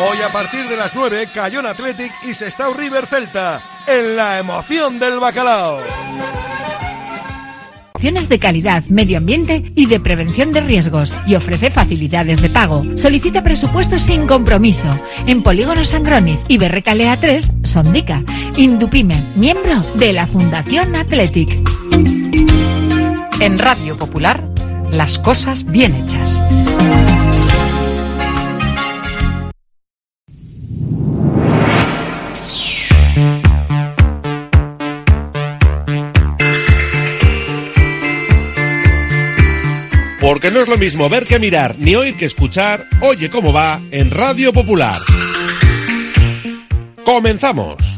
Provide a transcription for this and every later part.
Hoy a partir de las 9, Cayón Athletic y Sestao River Celta, en la emoción del bacalao. Acciones de calidad, medio ambiente y de prevención de riesgos y ofrece facilidades de pago. Solicita presupuestos sin compromiso en Polígono Sangroniz y Berrecalea 3, Sondica. Indupime, miembro de la Fundación Athletic. En Radio Popular, las cosas bien hechas. No es lo mismo ver que mirar, ni oír que escuchar. Oye cómo va en Radio Popular. Comenzamos.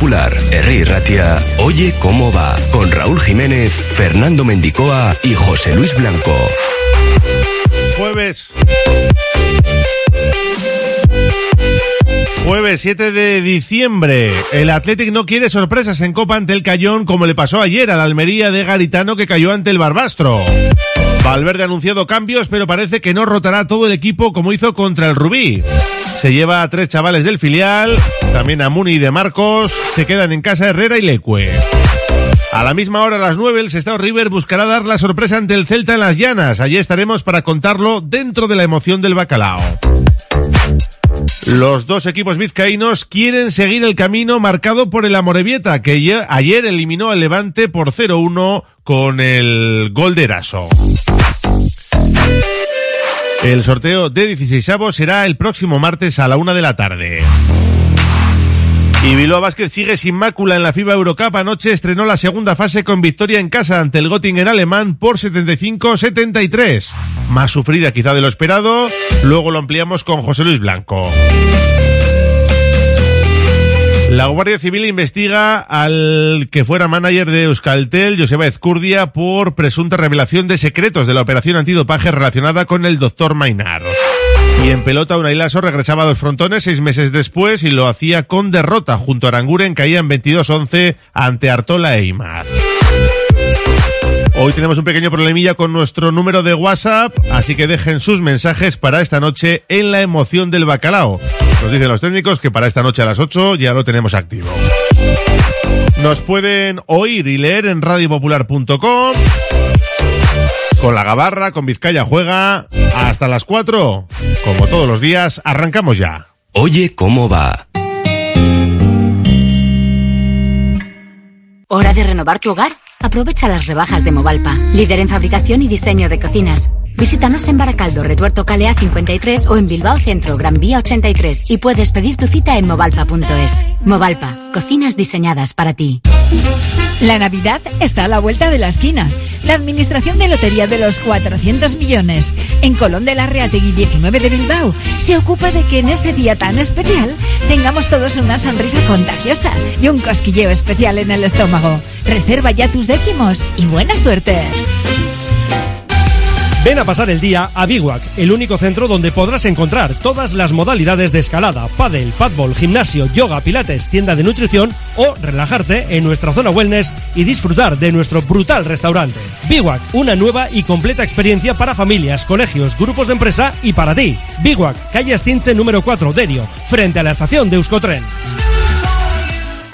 Popular, Herri Ratia, Oye cómo va, con Raúl Jiménez, Fernando Mendicoa y José Luis Blanco. Jueves. Jueves 7 de diciembre. El Athletic no quiere sorpresas en Copa ante el Cayón como le pasó ayer a la Almería de Garitano que cayó ante el Barbastro. Valverde ha anunciado cambios, pero parece que no rotará todo el equipo como hizo contra el Rubí. Se lleva a tres chavales del filial, también a Muni y de Marcos, se quedan en casa Herrera y Lecue. A la misma hora, a las 9, el Sestao River buscará dar la sorpresa ante el Celta en las llanas. Allí estaremos para contarlo dentro de la emoción del bacalao. Los dos equipos vizcaínos quieren seguir el camino marcado por el Amorebieta, que ye- ayer eliminó al Levante por 0-1 con el gol de Eraso. El sorteo de 16 será el próximo martes a la una de la tarde. Y Bilbao Basket sigue sin mácula en la FIBA Eurocup. Anoche estrenó la segunda fase con victoria en casa ante el Göttingen alemán por 75-73. Más sufrida quizá de lo esperado. Luego lo ampliamos con José Luis Blanco. La Guardia Civil investiga al que fuera manager de Euskaltel, Joseba Ezcurdia, por presunta revelación de secretos de la operación antidopaje relacionada con el doctor Mainar. Y en pelota, Unai Lasso regresaba a los frontones seis meses después y lo hacía con derrota. Junto a Aranguren caían 22-11 ante Artola e Imaz. Hoy tenemos un pequeño problemilla con nuestro número de WhatsApp, así que dejen sus mensajes para esta noche en la emoción del bacalao. Nos dicen los técnicos que para esta noche a las 8 ya lo tenemos activo. Nos pueden oír y leer en radiopopular.com. Con la gabarra, con Vizcaya juega, hasta las 4. Como todos los días, arrancamos ya. Oye cómo va. ¿Hora de renovar tu hogar? Aprovecha las rebajas de Movalpa, líder en fabricación y diseño de cocinas. Visítanos en Baracaldo, Retuerto Calea 53 o en Bilbao Centro, Gran Vía 83 y puedes pedir tu cita en movalpa.es. Movalpa, cocinas diseñadas para ti. La Navidad está a la vuelta de la esquina. La Administración de Lotería de los 400 millones en Colón de la Reategui 19 de Bilbao se ocupa de que en ese día tan especial tengamos todos una sonrisa contagiosa y un cosquilleo especial en el estómago. Reserva ya tus décimos y buena suerte. Ven a pasar el día a Biwak, el único centro donde podrás encontrar todas las modalidades de escalada, pádel, padbol, gimnasio, yoga, pilates, tienda de nutrición o relajarte en nuestra zona wellness y disfrutar de nuestro brutal restaurante. Biwak, una nueva y completa experiencia para familias, colegios, grupos de empresa y para ti. Biwak, calle Estinche número 4, Derio, frente a la estación de Euskotren.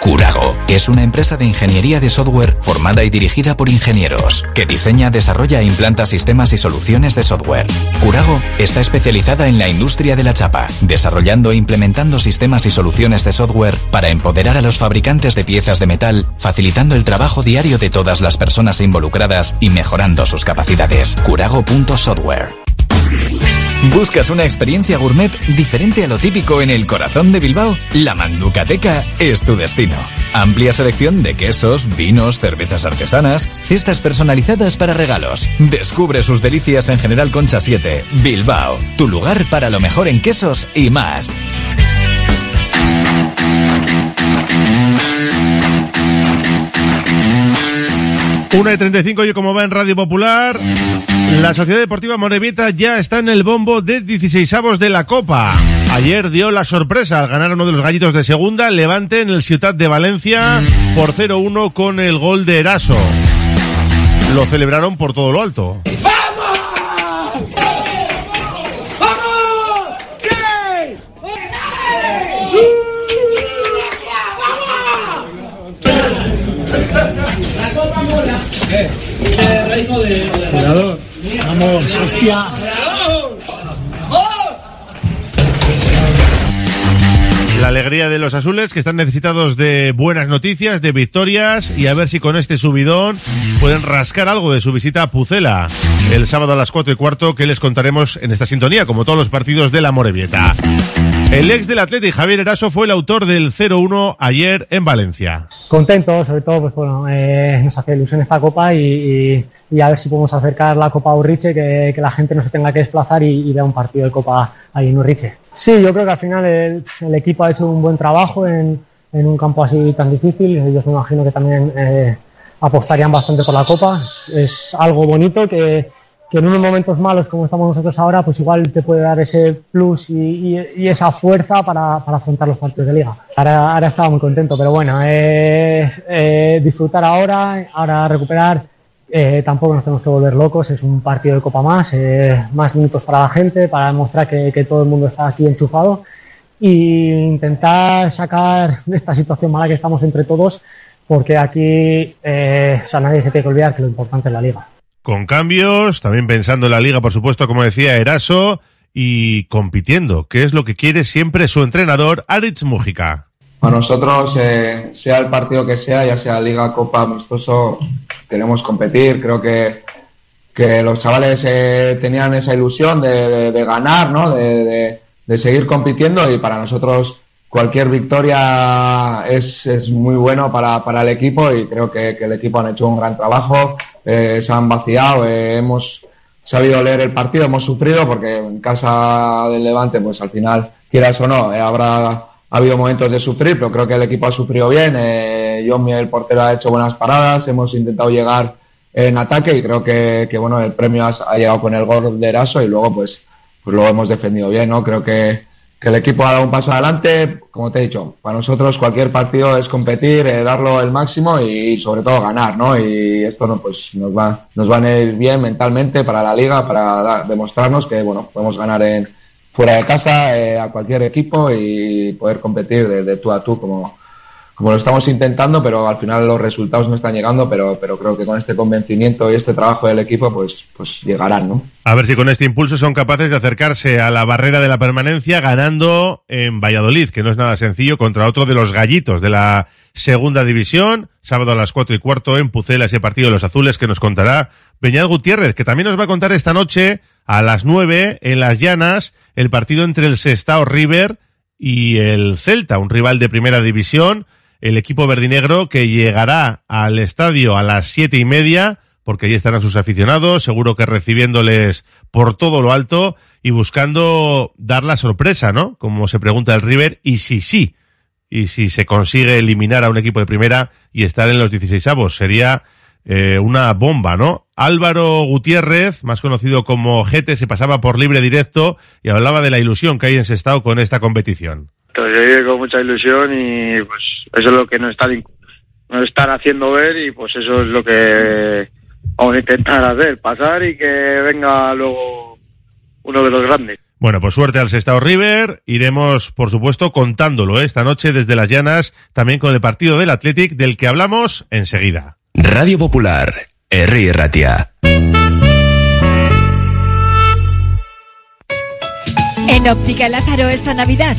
Curago es una empresa de ingeniería de software formada y dirigida por ingenieros que diseña, desarrolla e implanta sistemas y soluciones de software. Curago está especializada en la industria de la chapa, desarrollando e implementando sistemas y soluciones de software para empoderar a los fabricantes de piezas de metal, facilitando el trabajo diario de todas las personas involucradas y mejorando sus capacidades. Curago.software. ¿Buscas una experiencia gourmet diferente a lo típico en el corazón de Bilbao? La Manducateca es tu destino. Amplia selección de quesos, vinos, cervezas artesanas, cestas personalizadas para regalos. Descubre sus delicias en General Concha 7, Bilbao, tu lugar para lo mejor en quesos y más. 1 y 35 y como va en Radio Popular, la Sociedad Deportiva Morevieta ya está en el bombo de 16 avos de la Copa. Ayer dio la sorpresa al ganar uno de los gallitos de segunda, Levante en el Ciudad de Valencia por 0-1 con el gol de Eraso. Lo celebraron por todo lo alto. Vamos, hostia. La alegría de los azules que están necesitados de buenas noticias, de victorias y a ver si con este subidón pueden rascar algo de su visita a Pucela el sábado a las cuatro y cuarto que les contaremos en esta sintonía, como todos los partidos de la Morevieta. El ex del Atleti, Javier Eraso, fue el autor del 0-1 ayer en Valencia. Contento, sobre todo, pues bueno, eh, nos hace ilusión esta copa y, y, y, a ver si podemos acercar la Copa a Urriche, que, que, la gente no se tenga que desplazar y, y vea un partido de Copa ahí en Urriche. Sí, yo creo que al final el, el equipo ha hecho un buen trabajo en, en, un campo así tan difícil. Ellos me imagino que también eh, apostarían bastante por la Copa. Es, es algo bonito que, que en unos momentos malos como estamos nosotros ahora, pues igual te puede dar ese plus y, y, y esa fuerza para, para, afrontar los partidos de liga. Ahora, ahora estaba muy contento, pero bueno, es eh, disfrutar ahora, ahora recuperar. Eh, tampoco nos tenemos que volver locos, es un partido de copa más, eh, más minutos para la gente, para demostrar que, que todo el mundo está aquí enchufado y intentar sacar esta situación mala que estamos entre todos, porque aquí eh, o sea, nadie se tiene que olvidar que lo importante es la liga con cambios, también pensando en la liga, por supuesto, como decía Eraso, y compitiendo, que es lo que quiere siempre su entrenador, Aritz Mújica. Para nosotros, eh, sea el partido que sea, ya sea Liga, Copa, Amistoso, queremos competir. Creo que, que los chavales eh, tenían esa ilusión de, de, de ganar, ¿no? De, de, de, seguir compitiendo y para nosotros cualquier victoria es, es muy bueno para, para, el equipo y creo que, que, el equipo han hecho un gran trabajo, eh, se han vaciado, eh, hemos sabido leer el partido, hemos sufrido porque en casa del Levante, pues al final, quieras o no, eh, habrá ha habido momentos de sufrir, pero creo que el equipo ha sufrido bien. Eh, John, el portero, ha hecho buenas paradas, hemos intentado llegar en ataque y creo que, que bueno, el premio ha, ha, llegado con el gol de Eraso y luego pues, pues lo hemos defendido bien, ¿no? Creo que, que el equipo ha dado un paso adelante, como te he dicho, para nosotros cualquier partido es competir, eh, darlo el máximo y, sobre todo ganar, ¿no? Y esto no, pues nos va, nos va a ir bien mentalmente para la liga, para demostrarnos que bueno, podemos ganar en fuera de casa eh, a cualquier equipo y poder competir de, de tú a tú como, como lo estamos intentando, pero al final los resultados no están llegando, pero, pero creo que con este convencimiento y este trabajo del equipo, pues, pues llegarán, ¿no? A ver si con este impulso son capaces de acercarse a la barrera de la permanencia ganando en Valladolid, que no es nada sencillo, contra otro de los gallitos de la segunda división, sábado a las cuatro y cuarto en Pucela, ese partido de los azules que nos contará Beñat Gutiérrez, que también nos va a contar esta noche a las nueve en las llanas el partido entre el Sestao River y el Celta, un rival de primera división el equipo verdinegro que llegará al estadio a las siete y media, porque allí estarán sus aficionados, seguro que recibiéndoles por todo lo alto y buscando dar la sorpresa, ¿no? Como se pregunta el River, y si sí, y si se consigue eliminar a un equipo de primera y estar en los 16 avos, sería eh, una bomba, ¿no? Álvaro Gutiérrez, más conocido como Gete, se pasaba por libre directo y hablaba de la ilusión que hay en Sestao con esta competición. Entonces con mucha ilusión y pues eso es lo que nos están, nos están haciendo ver y pues eso es lo que vamos a intentar hacer, pasar y que venga luego uno de los grandes. Bueno, pues suerte al Sestao River. Iremos, por supuesto, contándolo ¿eh? esta noche desde las llanas, también con el partido del Athletic, del que hablamos enseguida. Radio Popular, R. Ratia. En Óptica Lázaro esta Navidad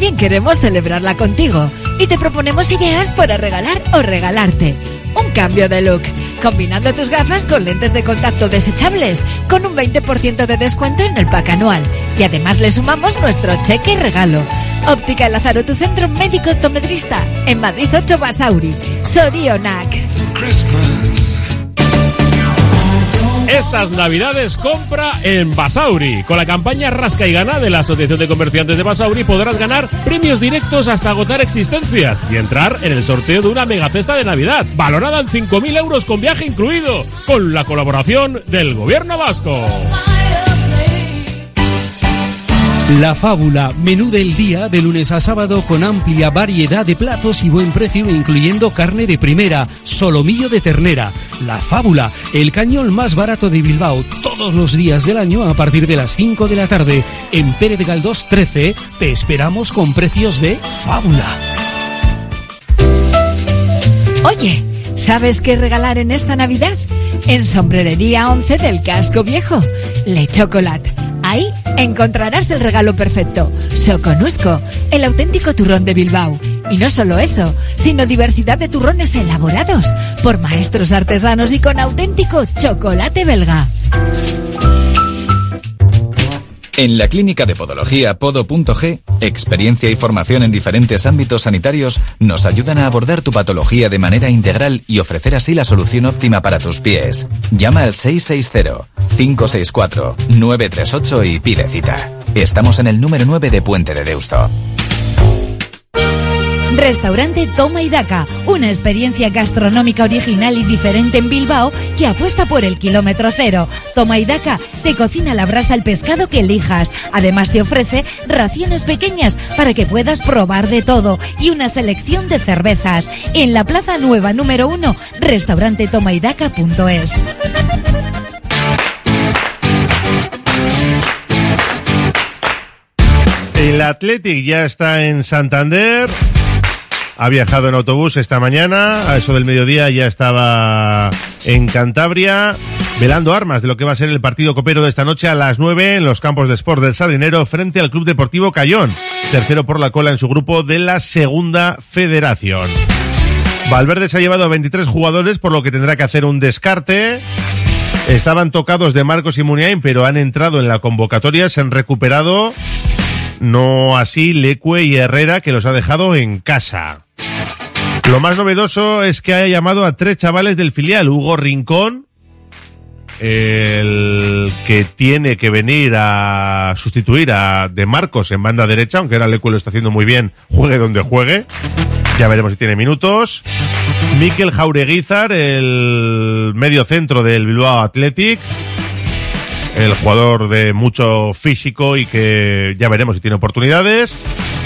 también queremos celebrarla contigo y te proponemos ideas para regalar o regalarte. Un cambio de look, combinando tus gafas con lentes de contacto desechables, con un 20% de descuento en el pack anual. Y además le sumamos nuestro cheque regalo. Óptica Lázaro, tu centro médico optometrista, en Madrid 8 Basauri, Sorionac. Estas navidades compra en Basauri. Con la campaña Rasca y Gana de la Asociación de Comerciantes de Basauri podrás ganar premios directos hasta agotar existencias y entrar en el sorteo de una mega cesta de Navidad, valorada en 5.000 euros con viaje incluido, con la colaboración del Gobierno Vasco. La Fábula, menú del día de lunes a sábado con amplia variedad de platos y buen precio incluyendo carne de primera, solomillo de ternera. La Fábula, el cañón más barato de Bilbao, todos los días del año a partir de las 5 de la tarde. En Pérez Galdós 13 te esperamos con precios de Fábula. Oye, ¿sabes qué regalar en esta Navidad? En Sombrerería 11 del Casco Viejo, Le Chocolate. Ahí encontrarás el regalo perfecto. Soconusco, el auténtico turrón de Bilbao. Y no solo eso, sino diversidad de turrones elaborados por maestros artesanos y con auténtico chocolate belga. En la Clínica de Podología Podo.g, experiencia y formación en diferentes ámbitos sanitarios nos ayudan a abordar tu patología de manera integral y ofrecer así la solución óptima para tus pies. Llama al 660-564-938 y pide cita. Estamos en el número 9 de Puente de Deusto. Restaurante Toma y Daca, una experiencia gastronómica original y diferente en Bilbao que apuesta por el kilómetro cero. Toma y Daca te cocina la brasa el pescado que elijas. Además te ofrece raciones pequeñas para que puedas probar de todo y una selección de cervezas. En la Plaza Nueva número 1, restaurantetomaydaca.es. El Athletic ya está en Santander. Ha viajado en autobús esta mañana. A eso del mediodía ya estaba en Cantabria. Velando armas de lo que va a ser el partido copero de esta noche a las 9 en los campos de Sport del Sardinero frente al Club Deportivo Cayón. Tercero por la cola en su grupo de la Segunda Federación. Valverde se ha llevado a 23 jugadores por lo que tendrá que hacer un descarte. Estaban tocados de Marcos y Muniain, pero han entrado en la convocatoria, se han recuperado. No así Lecue y Herrera, que los ha dejado en casa. Lo más novedoso es que haya llamado a tres chavales del filial. Hugo Rincón, el que tiene que venir a sustituir a De Marcos en banda derecha, aunque ahora Lecue lo está haciendo muy bien, juegue donde juegue. Ya veremos si tiene minutos. Miquel Jaureguizar, el medio centro del Bilbao Athletic. El jugador de mucho físico y que ya veremos si tiene oportunidades.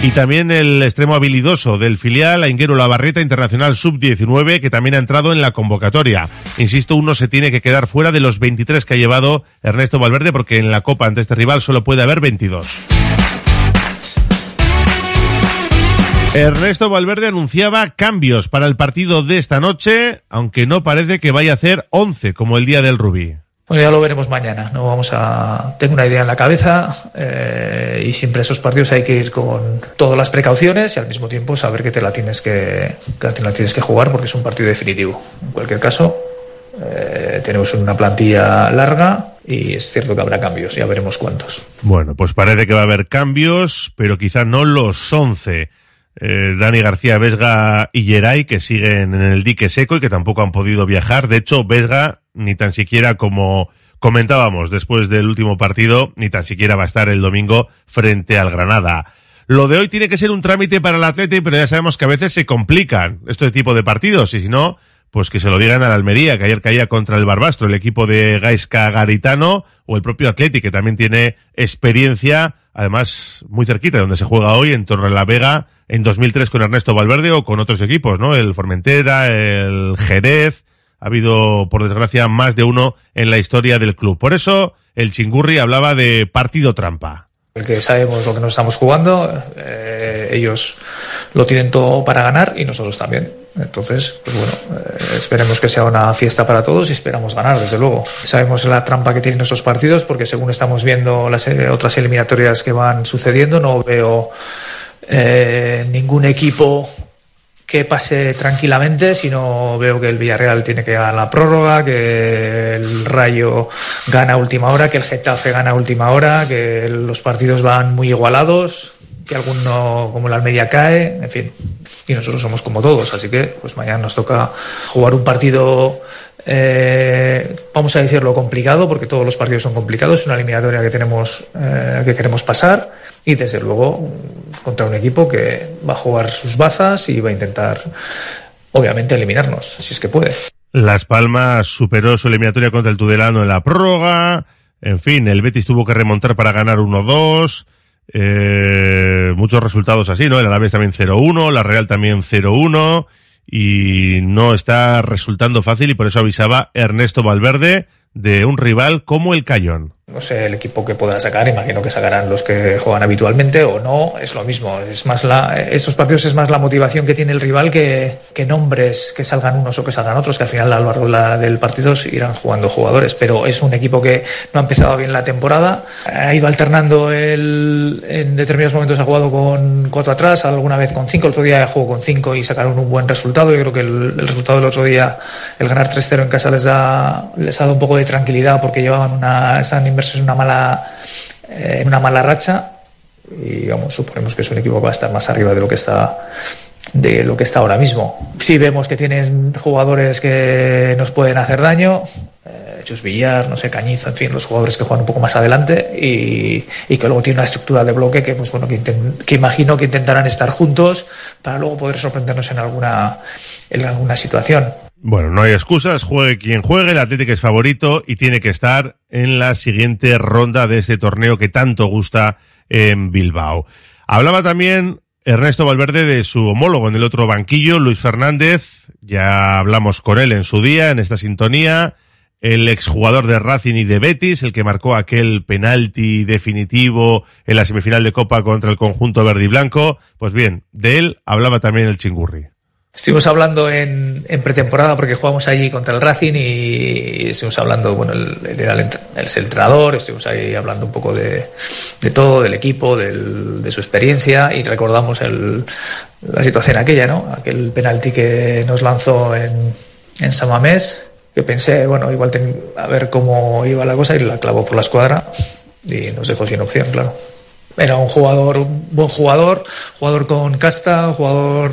Y también el extremo habilidoso del filial, Ainguero Labarreta, internacional sub-19, que también ha entrado en la convocatoria. Insisto, uno se tiene que quedar fuera de los 23 que ha llevado Ernesto Valverde, porque en la Copa ante este rival solo puede haber 22. Ernesto Valverde anunciaba cambios para el partido de esta noche, aunque no parece que vaya a hacer 11 como el día del Rubí. Ya lo veremos mañana. No vamos a. Tengo una idea en la cabeza eh, y siempre esos partidos hay que ir con todas las precauciones y al mismo tiempo saber que te la tienes que, que te la tienes que jugar porque es un partido definitivo. En cualquier caso, eh, tenemos una plantilla larga y es cierto que habrá cambios. Ya veremos cuántos. Bueno, pues parece que va a haber cambios, pero quizá no los 11. Eh, Dani García Vesga y Geray que siguen en el dique seco y que tampoco han podido viajar. De hecho, Vesga ni tan siquiera como comentábamos después del último partido, ni tan siquiera va a estar el domingo frente al Granada. Lo de hoy tiene que ser un trámite para el Atlético, pero ya sabemos que a veces se complican este tipo de partidos y si no, pues que se lo digan a la Almería, que ayer caía contra el Barbastro, el equipo de Gaisca Garitano, o el propio Atlético, que también tiene experiencia, además muy cerquita de donde se juega hoy, en Torre la Vega, en 2003 con Ernesto Valverde o con otros equipos, ¿no? El Formentera, el Jerez, ha habido, por desgracia, más de uno en la historia del club. Por eso, el Chingurri hablaba de partido trampa. El que sabemos lo que nos estamos jugando, eh, ellos lo tienen todo para ganar y nosotros también. Entonces, pues bueno, eh, esperemos que sea una fiesta para todos y esperamos ganar, desde luego. Sabemos la trampa que tienen esos partidos porque según estamos viendo las eh, otras eliminatorias que van sucediendo, no veo eh, ningún equipo que pase tranquilamente, sino veo que el Villarreal tiene que dar la prórroga, que el Rayo gana última hora, que el Getafe gana última hora, que los partidos van muy igualados, que alguno como la Almería cae, en fin. Y nosotros somos como todos, así que pues mañana nos toca jugar un partido eh, vamos a decirlo complicado, porque todos los partidos son complicados, es una eliminatoria que tenemos eh, que queremos pasar y desde luego contra un equipo que va a jugar sus bazas y va a intentar obviamente eliminarnos, si es que puede. Las Palmas superó su eliminatoria contra el Tudelano en la prórroga. En fin, el Betis tuvo que remontar para ganar 1-2. Eh, muchos resultados así, ¿no? El Alavés también 0-1, la Real también 0-1 y no está resultando fácil y por eso avisaba Ernesto Valverde de un rival como el Cayón. No sé el equipo que podrá sacar, imagino que sacarán los que juegan habitualmente o no, es lo mismo. Es más la, estos partidos es más la motivación que tiene el rival que, que nombres que salgan unos o que salgan otros, que al final a lo largo del partido irán jugando jugadores. Pero es un equipo que no ha empezado bien la temporada, ha ido alternando el, en determinados momentos ha jugado con cuatro atrás, alguna vez con cinco, el otro día jugó con cinco y sacaron un buen resultado. Yo creo que el, el resultado del otro día, el ganar 3-0 en casa les da, les ha dado un poco de tranquilidad porque llevaban una, están inversos en una mala, eh, una mala racha y vamos, suponemos que es un equipo que va a estar más arriba de lo que está de lo que está ahora mismo. Sí vemos que tienen jugadores que nos pueden hacer daño, eh, Chus Villar, no sé, Cañizo, en fin, los jugadores que juegan un poco más adelante y, y que luego tiene una estructura de bloque que, pues bueno, que, que, imagino que intentarán estar juntos para luego poder sorprendernos en alguna, en alguna situación. Bueno, no hay excusas, juegue quien juegue, el Atlético es favorito y tiene que estar en la siguiente ronda de este torneo que tanto gusta en Bilbao. Hablaba también Ernesto Valverde de su homólogo en el otro banquillo, Luis Fernández, ya hablamos con él en su día, en esta sintonía, el exjugador de Racing y de Betis, el que marcó aquel penalti definitivo en la semifinal de Copa contra el conjunto verde y blanco, pues bien, de él hablaba también el Chingurri. Estuvimos hablando en, en, pretemporada porque jugamos allí contra el Racing y estuvimos hablando, bueno, él, era el, el, entrenador, estuvimos ahí hablando un poco de, de todo, del equipo, del, de su experiencia y recordamos el, la situación aquella, ¿no? Aquel penalti que nos lanzó en, en Samamés, que pensé, bueno, igual ten, a ver cómo iba la cosa y la clavó por la escuadra y nos dejó sin opción, claro. Era un jugador, un buen jugador, jugador con casta, jugador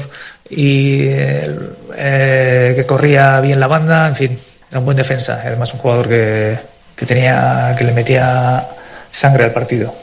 y eh, que corría bien la banda, en fin, era un buen defensa, además un jugador que, que tenía que le metía sangre al partido.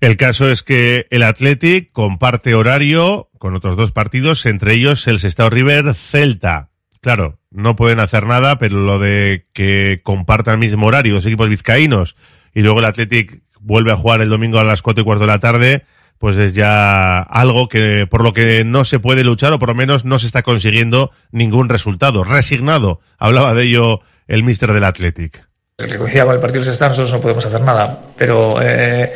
El caso es que el Athletic comparte horario con otros dos partidos, entre ellos el Sestao River Celta. Claro, no pueden hacer nada, pero lo de que compartan el mismo horario dos equipos vizcaínos y luego el Athletic vuelve a jugar el domingo a las cuatro y cuarto de la tarde, pues es ya algo que por lo que no se puede luchar o por lo menos no se está consiguiendo ningún resultado. Resignado, hablaba de ello el mister del Athletic. Coincidía con el partido Sestao nosotros no podemos hacer nada, pero eh,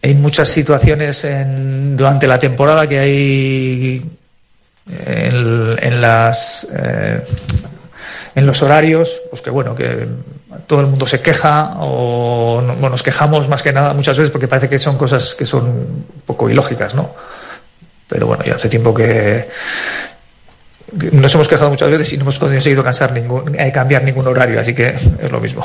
hay muchas situaciones en, durante la temporada que hay en, en las eh, en los horarios, pues que bueno, que todo el mundo se queja o nos quejamos más que nada muchas veces porque parece que son cosas que son un poco ilógicas, ¿no? Pero bueno, ya hace tiempo que nos hemos quejado muchas veces y no hemos conseguido cansar ningún, eh, cambiar ningún horario, así que es lo mismo.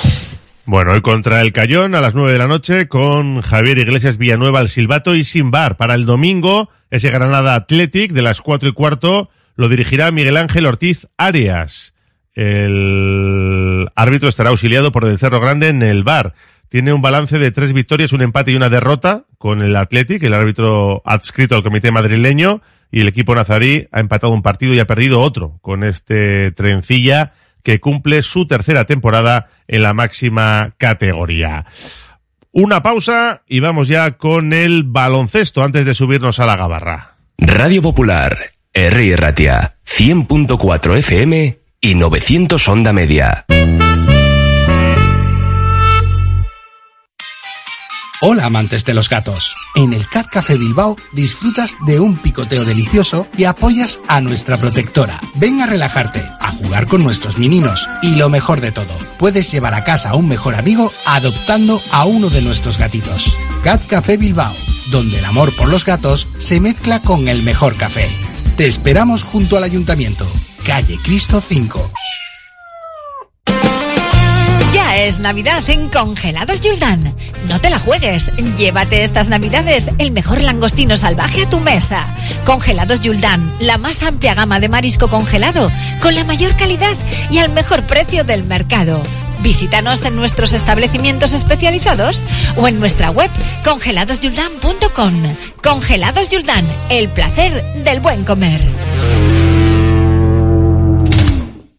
Bueno, hoy contra el Cayón a las nueve de la noche con Javier Iglesias Villanueva al silbato y sin bar. Para el domingo, ese Granada Athletic de las cuatro y cuarto lo dirigirá Miguel Ángel Ortiz Arias. El árbitro estará auxiliado por el Cerro Grande en el bar. Tiene un balance de tres victorias, un empate y una derrota con el Athletic, el árbitro adscrito al comité madrileño, y el equipo nazarí ha empatado un partido y ha perdido otro con este trencilla que cumple su tercera temporada en la máxima categoría. Una pausa y vamos ya con el baloncesto antes de subirnos a la gabarra. Radio Popular, R. Ratia, 100.4 FM y 900 onda media. Hola amantes de los gatos. En el Cat Café Bilbao disfrutas de un picoteo delicioso y apoyas a nuestra protectora. Ven a relajarte, a jugar con nuestros meninos y lo mejor de todo, puedes llevar a casa a un mejor amigo adoptando a uno de nuestros gatitos. Cat Café Bilbao, donde el amor por los gatos se mezcla con el mejor café. Te esperamos junto al ayuntamiento. Calle Cristo 5. Ya es Navidad en Congelados Yuldan. No te la juegues. Llévate estas Navidades el mejor langostino salvaje a tu mesa. Congelados Yuldan, la más amplia gama de marisco congelado, con la mayor calidad y al mejor precio del mercado. Visítanos en nuestros establecimientos especializados o en nuestra web congeladosyuldan.com. Congelados Yuldan, el placer del buen comer.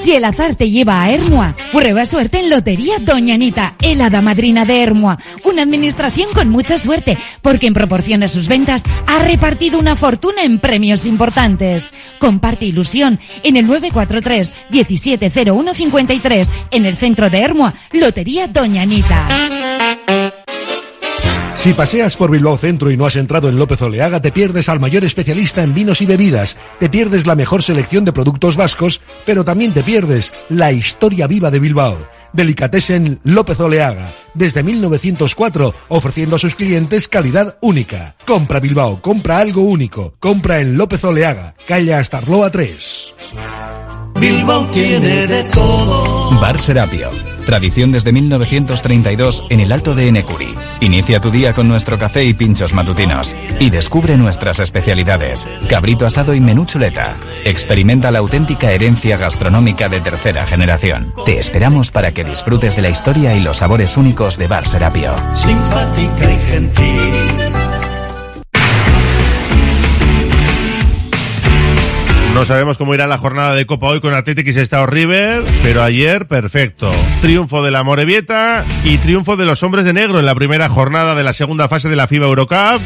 Si el azar te lleva a Hermua, prueba suerte en Lotería Doña Anita, el hada madrina de Hermua. Una administración con mucha suerte, porque en proporción a sus ventas ha repartido una fortuna en premios importantes. Comparte ilusión en el 943 170153 en el centro de Hermua, Lotería Doña Anita. Si paseas por Bilbao Centro y no has entrado en López Oleaga, te pierdes al mayor especialista en vinos y bebidas, te pierdes la mejor selección de productos vascos, pero también te pierdes la historia viva de Bilbao. Delicatessen López Oleaga, desde 1904, ofreciendo a sus clientes calidad única. Compra Bilbao, compra algo único, compra en López Oleaga, calle Astarloa 3. Bilbao tiene de todo. Bar Serapio. Tradición desde 1932 en el Alto de Enecuri. Inicia tu día con nuestro café y pinchos matutinos. Y descubre nuestras especialidades. Cabrito asado y menú chuleta. Experimenta la auténtica herencia gastronómica de tercera generación. Te esperamos para que disfrutes de la historia y los sabores únicos de Bar Serapio. Simpática y gentil. No sabemos cómo irá la jornada de Copa hoy con Athletic y Sestao River, pero ayer perfecto. Triunfo de la Morevieta y triunfo de los hombres de negro en la primera jornada de la segunda fase de la FIBA Eurocup.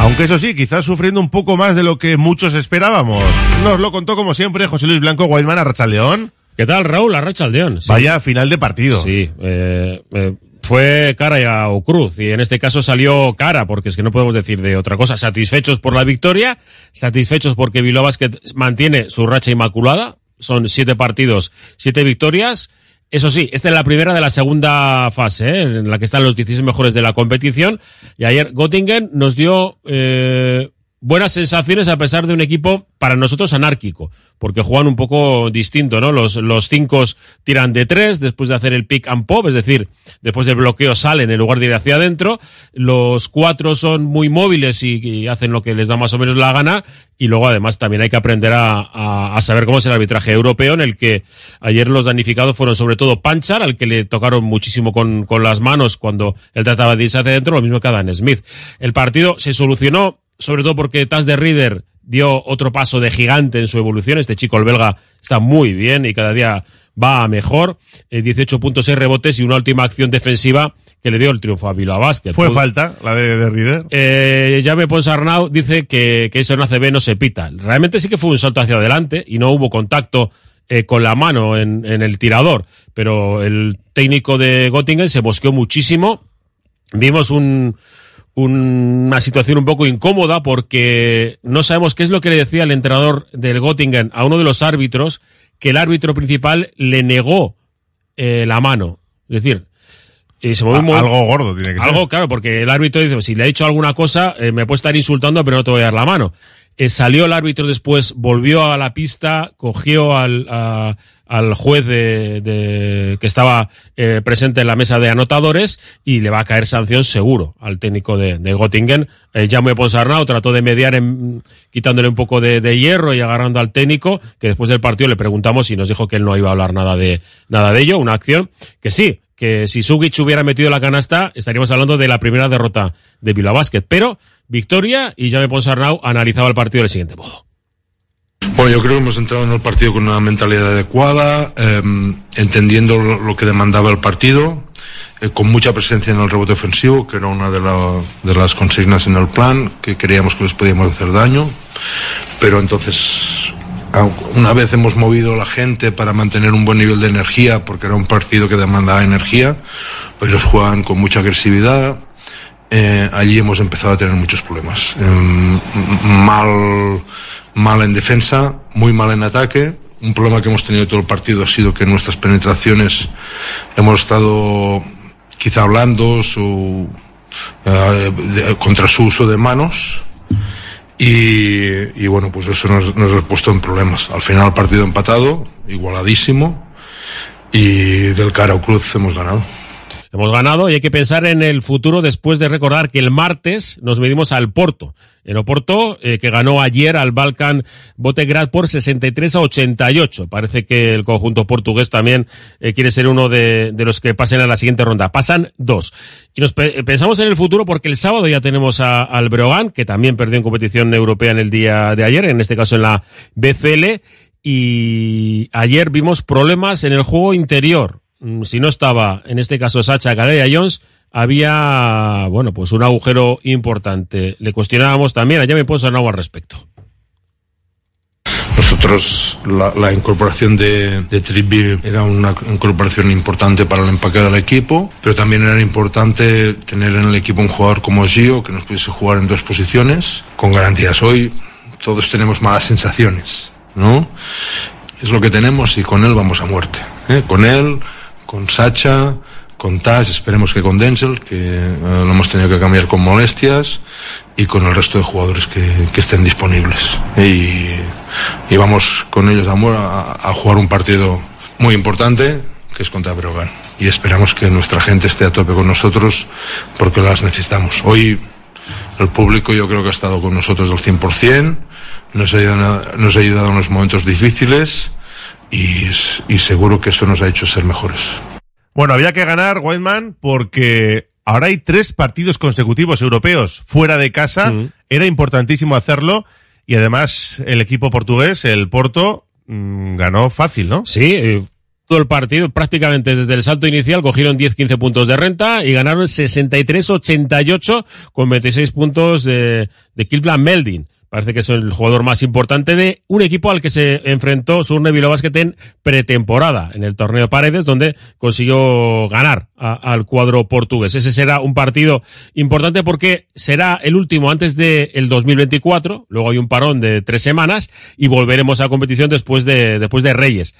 Aunque eso sí, quizás sufriendo un poco más de lo que muchos esperábamos. Nos lo contó como siempre José Luis Blanco Guaymán a León. ¿Qué tal, Raúl? Arracha León. Sí. Vaya final de partido. Sí, eh, eh, fue cara o cruz y en este caso salió cara porque es que no podemos decir de otra cosa. Satisfechos por la victoria, satisfechos porque Bilbao mantiene su racha inmaculada. Son siete partidos, siete victorias. Eso sí, esta es la primera de la segunda fase, ¿eh? en la que están los 16 mejores de la competición. Y ayer Göttingen nos dio eh, buenas sensaciones a pesar de un equipo para nosotros anárquico, porque juegan un poco distinto, ¿no? Los, los cinco tiran de tres después de hacer el pick and pop, es decir, después del bloqueo salen en lugar de ir hacia adentro. Los cuatro son muy móviles y, y hacen lo que les da más o menos la gana. Y luego además también hay que aprender a, a, a, saber cómo es el arbitraje europeo, en el que ayer los danificados fueron sobre todo Panchar, al que le tocaron muchísimo con, con las manos cuando él trataba de irse hacia adentro, lo mismo que Adam Smith. El partido se solucionó sobre todo porque Taz de Reader dio otro paso de gigante en su evolución. Este chico, el belga, está muy bien y cada día va a mejor. Eh, 18 puntos, 6 rebotes y una última acción defensiva que le dio el triunfo a Bilbao Basket. ¿Fue falta la de, de Reader? Eh, Jaime Ponsarnau dice que, que eso en ACB no se pita. Realmente sí que fue un salto hacia adelante y no hubo contacto eh, con la mano en, en el tirador, pero el técnico de Göttingen se bosqueó muchísimo. Vimos un, una situación un poco incómoda porque no sabemos qué es lo que le decía el entrenador del Göttingen a uno de los árbitros que el árbitro principal le negó eh, la mano. Es decir, y se movió A, algo gordo tiene que algo, ser. claro, porque el árbitro dice, si le he hecho alguna cosa, eh, me puede estar insultando, pero no te voy a dar la mano. Eh, salió el árbitro después, volvió a la pista, cogió al, a, al juez de, de que estaba eh, presente en la mesa de anotadores y le va a caer sanción seguro al técnico de, de Göttingen. Eh, Jaume Ponsarnau trató de mediar en, quitándole un poco de, de, hierro y agarrando al técnico, que después del partido le preguntamos y nos dijo que él no iba a hablar nada de, nada de ello, una acción que sí, que si Sugic hubiera metido la canasta, estaríamos hablando de la primera derrota de Bilbao Basket. Pero, victoria, y Jaume Ponsarnau analizaba el partido del siguiente modo. Bueno, yo creo que hemos entrado en el partido con una mentalidad adecuada, eh, entendiendo lo, que demandaba el partido, eh, con mucha presencia en el rebote ofensivo, que era una de, la, de, las consignas en el plan, que creíamos que les podíamos hacer daño, pero entonces una vez hemos movido la gente para mantener un buen nivel de energía, porque era un partido que demandaba energía, pues ellos juegan con mucha agresividad. Eh, allí hemos empezado a tener muchos problemas. Eh, mal, mal en defensa, muy mal en ataque. Un problema que hemos tenido todo el partido ha sido que nuestras penetraciones hemos estado quizá hablando su, eh, contra su uso de manos y, y bueno, pues eso nos, nos, ha puesto en problemas. Al final partido empatado, igualadísimo y del Carao Cruz hemos ganado. Hemos ganado y hay que pensar en el futuro después de recordar que el martes nos medimos al Porto. El Oporto, eh, que ganó ayer al Balkan Botegrad por 63 a 88. Parece que el conjunto portugués también eh, quiere ser uno de, los que pasen a la siguiente ronda. Pasan dos. Y nos pe pensamos en el futuro porque el sábado ya tenemos a, al Breogán, que también perdió en competición europea en el día de ayer, en este caso en la BCL. Y ayer vimos problemas en el juego interior si no estaba, en este caso, Sacha Galea Jones, había, bueno, pues un agujero importante. Le cuestionábamos también a Jaime Ponsarnau al respecto. Nosotros, la, la incorporación de, de Tribi era una incorporación importante para el empaque del equipo, pero también era importante tener en el equipo un jugador como Gio, que nos pudiese jugar en dos posiciones, con garantías. Hoy todos tenemos malas sensaciones, ¿no? Es lo que tenemos y con él vamos a muerte. ¿eh? Con él, con Sacha, con Tash, esperemos que con Denzel, que eh, lo hemos tenido que cambiar con molestias, y con el resto de jugadores que, que estén disponibles. Y, vamos con ellos a, a, a, jugar un partido muy importante, que es contra Brogan. Y esperamos que nuestra gente esté a tope con nosotros, porque las necesitamos. Hoy el público yo creo que ha estado con nosotros al 100%, nos ha ayudado, nos ha ayudado en los momentos difíciles, y, y, seguro que esto nos ha hecho ser mejores. Bueno, había que ganar, Whiteman, porque ahora hay tres partidos consecutivos europeos fuera de casa. Mm. Era importantísimo hacerlo. Y además, el equipo portugués, el Porto, mmm, ganó fácil, ¿no? Sí, eh, todo el partido, prácticamente desde el salto inicial, cogieron 10-15 puntos de renta y ganaron 63-88 con 26 puntos de, de Kilplan Melding. Parece que es el jugador más importante de un equipo al que se enfrentó Surne Basket en pretemporada, en el torneo Paredes, donde consiguió ganar a, al cuadro portugués. Ese será un partido importante porque será el último antes del de 2024, luego hay un parón de tres semanas y volveremos a competición después de, después de Reyes.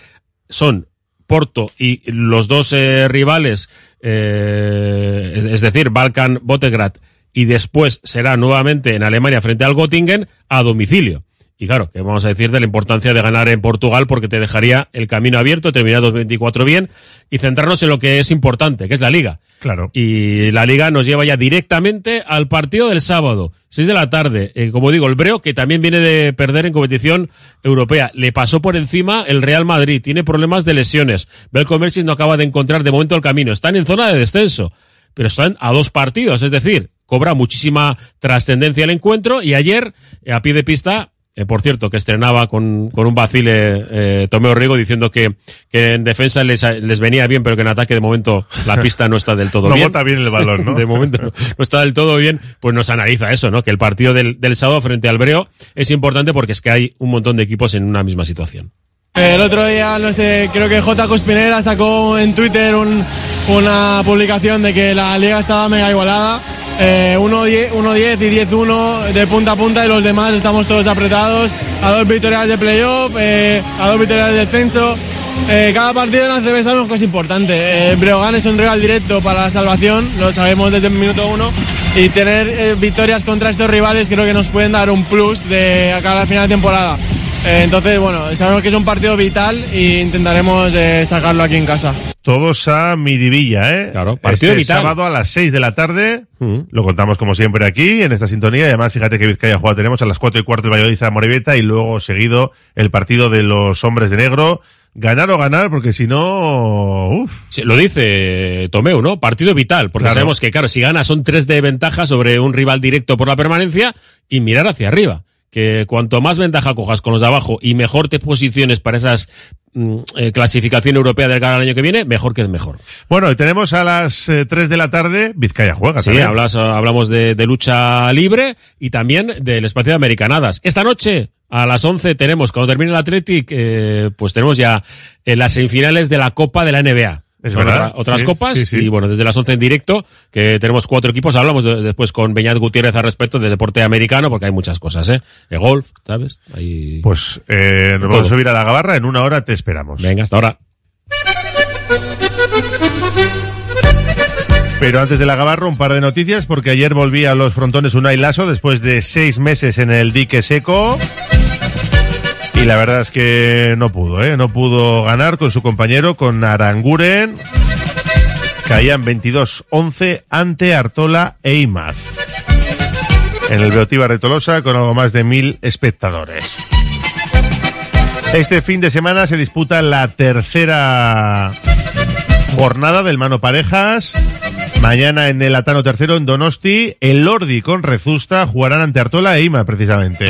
Son Porto y los dos eh, rivales, eh, es, es decir, Balkan Botegrad y después será nuevamente en Alemania frente al Göttingen a domicilio. Y claro, que vamos a decir de la importancia de ganar en Portugal porque te dejaría el camino abierto, terminar 2024 bien y centrarnos en lo que es importante, que es la liga. Claro. Y la liga nos lleva ya directamente al partido del sábado, 6 de la tarde. Eh, como digo, el Breo, que también viene de perder en competición europea, le pasó por encima el Real Madrid, tiene problemas de lesiones. Belko Mersis no acaba de encontrar de momento el camino, están en zona de descenso, pero están a dos partidos, es decir, cobra muchísima trascendencia el encuentro y ayer, eh, a pie de pista, eh, por cierto, que estrenaba con, con un vacile eh, Tomeo Rigo diciendo que, que en defensa les, les, venía bien, pero que en ataque de momento la pista no está del todo no bien. No bota bien el balón, ¿no? de momento no, no, está del todo bien, pues nos analiza eso, ¿no? Que el partido del, del sábado frente al Breo es importante porque es que hay un montón de equipos en una misma situación. El otro día, no sé, creo que J. Cospinera sacó en Twitter un, una publicación de que la liga estaba mega igualada. Eh, 1-10 y 10-1 de punta a punta y los demás estamos todos apretados. A dos victorias de playoff, eh, a dos victorias de descenso. Eh, cada partido en ACB sabemos que es importante. Eh, Breogán es un rival directo para la salvación, lo sabemos desde el minuto uno. Y tener victorias contra estos rivales creo que nos pueden dar un plus de acá a la final de temporada. Eh, entonces, bueno, sabemos que es un partido vital e intentaremos eh, sacarlo aquí en casa. Todos a Miribilla, ¿eh? Claro, partido este vital. sábado a las 6 de la tarde. Mm. Lo contamos como siempre aquí, en esta sintonía. Y además, fíjate que Vizcaya juega tenemos a las 4 y cuarto de Valladolid a Moribeta y luego seguido el partido de los hombres de negro. Ganar o ganar, porque si no. Uf. Sí, lo dice Tomeu, ¿no? Partido vital, porque Claro. sabemos que, claro, si gana son tres de ventaja sobre un rival directo por la permanencia y mirar hacia arriba. Que cuanto más ventaja cojas con los de abajo y mejor te posiciones para esas mm, eh, clasificación europea del cara año que viene, mejor que mejor. Bueno, y tenemos a las eh, 3 de la tarde, Vizcaya juega. Sí, hablas, hablamos de, de lucha libre y también del espacio de americanadas. Esta noche, a las 11 tenemos, cuando termine el Athletic, eh, pues tenemos ya eh, las semifinales de la Copa de la NBA. Es verdad, otra- otras sí, copas sí, sí. y bueno, desde las 11 en directo, que tenemos cuatro equipos, hablamos de- después con Beñat Gutiérrez al respecto de deporte americano, porque hay muchas cosas, ¿eh? De golf, ¿sabes? Hay... Pues eh, nos Todo. vamos a subir a la gabarra, en una hora te esperamos. Venga, hasta ahora. Pero antes de la gabarra, un par de noticias, porque ayer volví a los frontones Unai Lasso después de seis meses en el dique seco. La verdad es que no pudo, ¿eh? No pudo ganar con su compañero, con Aranguren. Caían 22-11 ante Artola e Imaz. En el Beotíbar de Tolosa, con algo más de mil espectadores. Este fin de semana se disputa la tercera jornada del Mano Parejas. Mañana en el Atano tercero en Donosti, el Lordi con Rezusta jugarán ante Artola e Ima precisamente.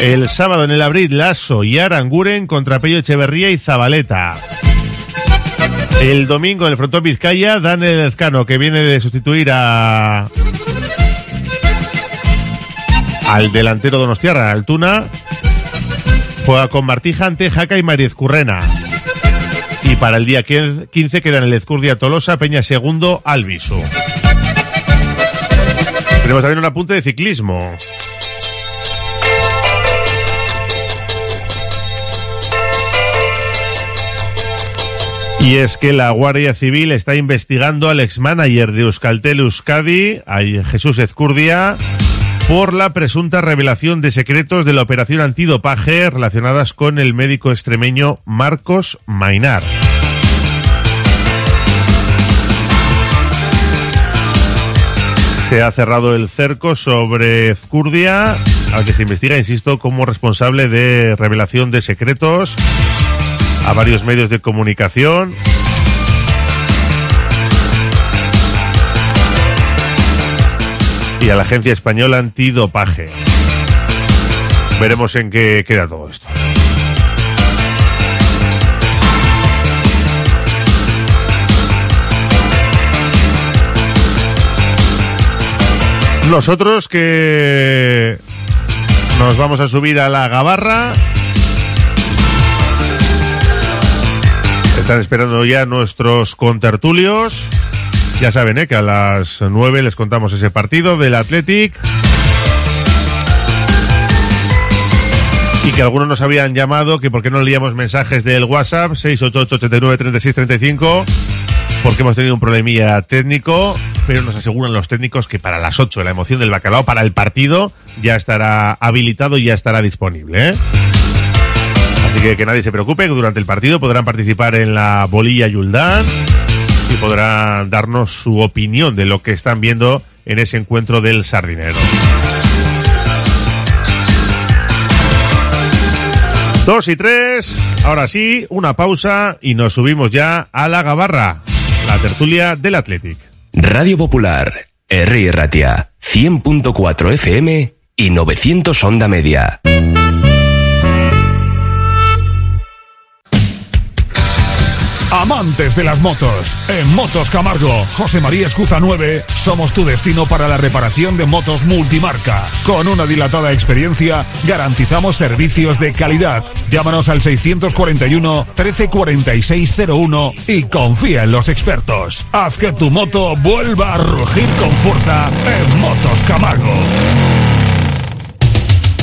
El sábado en el Abril, Lasso y Aranguren contra Pello Echeverría y Zabaleta. El domingo en el frontón Vizcaya, Daniel Ezcano, que viene de sustituir a al delantero Donostiarra, Altuna, juega con Martija ante Jaca y Mariez Currena. Y para el día 15 quedan el Ezcurdia Tolosa, Peña Segundo, Albisu. Tenemos también un apunte de ciclismo. Y es que la Guardia Civil está investigando al ex-manager de Euskaltel Euskadi, a Jesús Ezcurdia, por la presunta revelación de secretos de la operación antidopaje relacionadas con el médico extremeño Marcos Mainar. Se ha cerrado el cerco sobre Ezcurdia, al que se investiga, insisto, como responsable de revelación de secretos a varios medios de comunicación. Y a la Agencia Española Antidopaje. Veremos en qué queda todo esto. Nosotros que nos vamos a subir a la gabarra. Están esperando ya nuestros contertulios. Ya saben, ¿eh? que a las 9 les contamos ese partido del Athletic. Y que algunos nos habían llamado que por qué no leíamos mensajes del WhatsApp 688-89-3635 porque hemos tenido un problemilla técnico, pero nos aseguran los técnicos que para las 8 la emoción del bacalao para el partido ya estará habilitado y ya estará disponible. ¿eh? Así que que nadie se preocupe, que durante el partido podrán participar en la bolilla Yuldán y podrán darnos su opinión de lo que están viendo en ese encuentro del sardinero. Dos y tres, ahora sí, una pausa y nos subimos ya a la gabarra, la tertulia del Athletic. Radio Popular, R. Ratia, 100.4 FM y 900 Onda Media. Amantes de las motos, en Motos Camargo, José María Escuza 9, somos tu destino para la reparación de motos multimarca. Con una dilatada experiencia, garantizamos servicios de calidad. Llámanos al 641 134601 y confía en los expertos. Haz que tu moto vuelva a rugir con fuerza en Motos Camargo.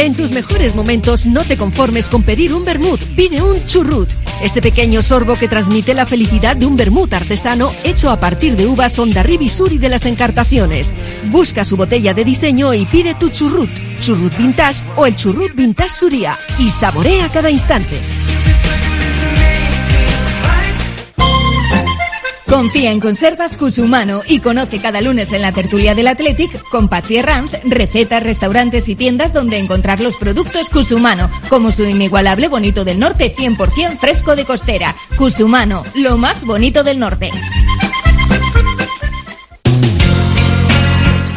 En tus mejores momentos no te conformes con pedir un vermut, pide un churrut. Ese pequeño sorbo que transmite la felicidad de un vermut artesano hecho a partir de uvas Ondarribi Suri de las Encartaciones. Busca su botella de diseño y pide tu churrut, churrut vintage o el churrut vintage Suria y saborea cada instante. Confía en Conservas Cusumano y conoce cada lunes en la tertulia del Athletic con Pachi Herranz recetas, restaurantes y tiendas donde encontrar los productos Cusumano, como su inigualable bonito del norte 100% fresco de costera. Cusumano, lo más bonito del norte.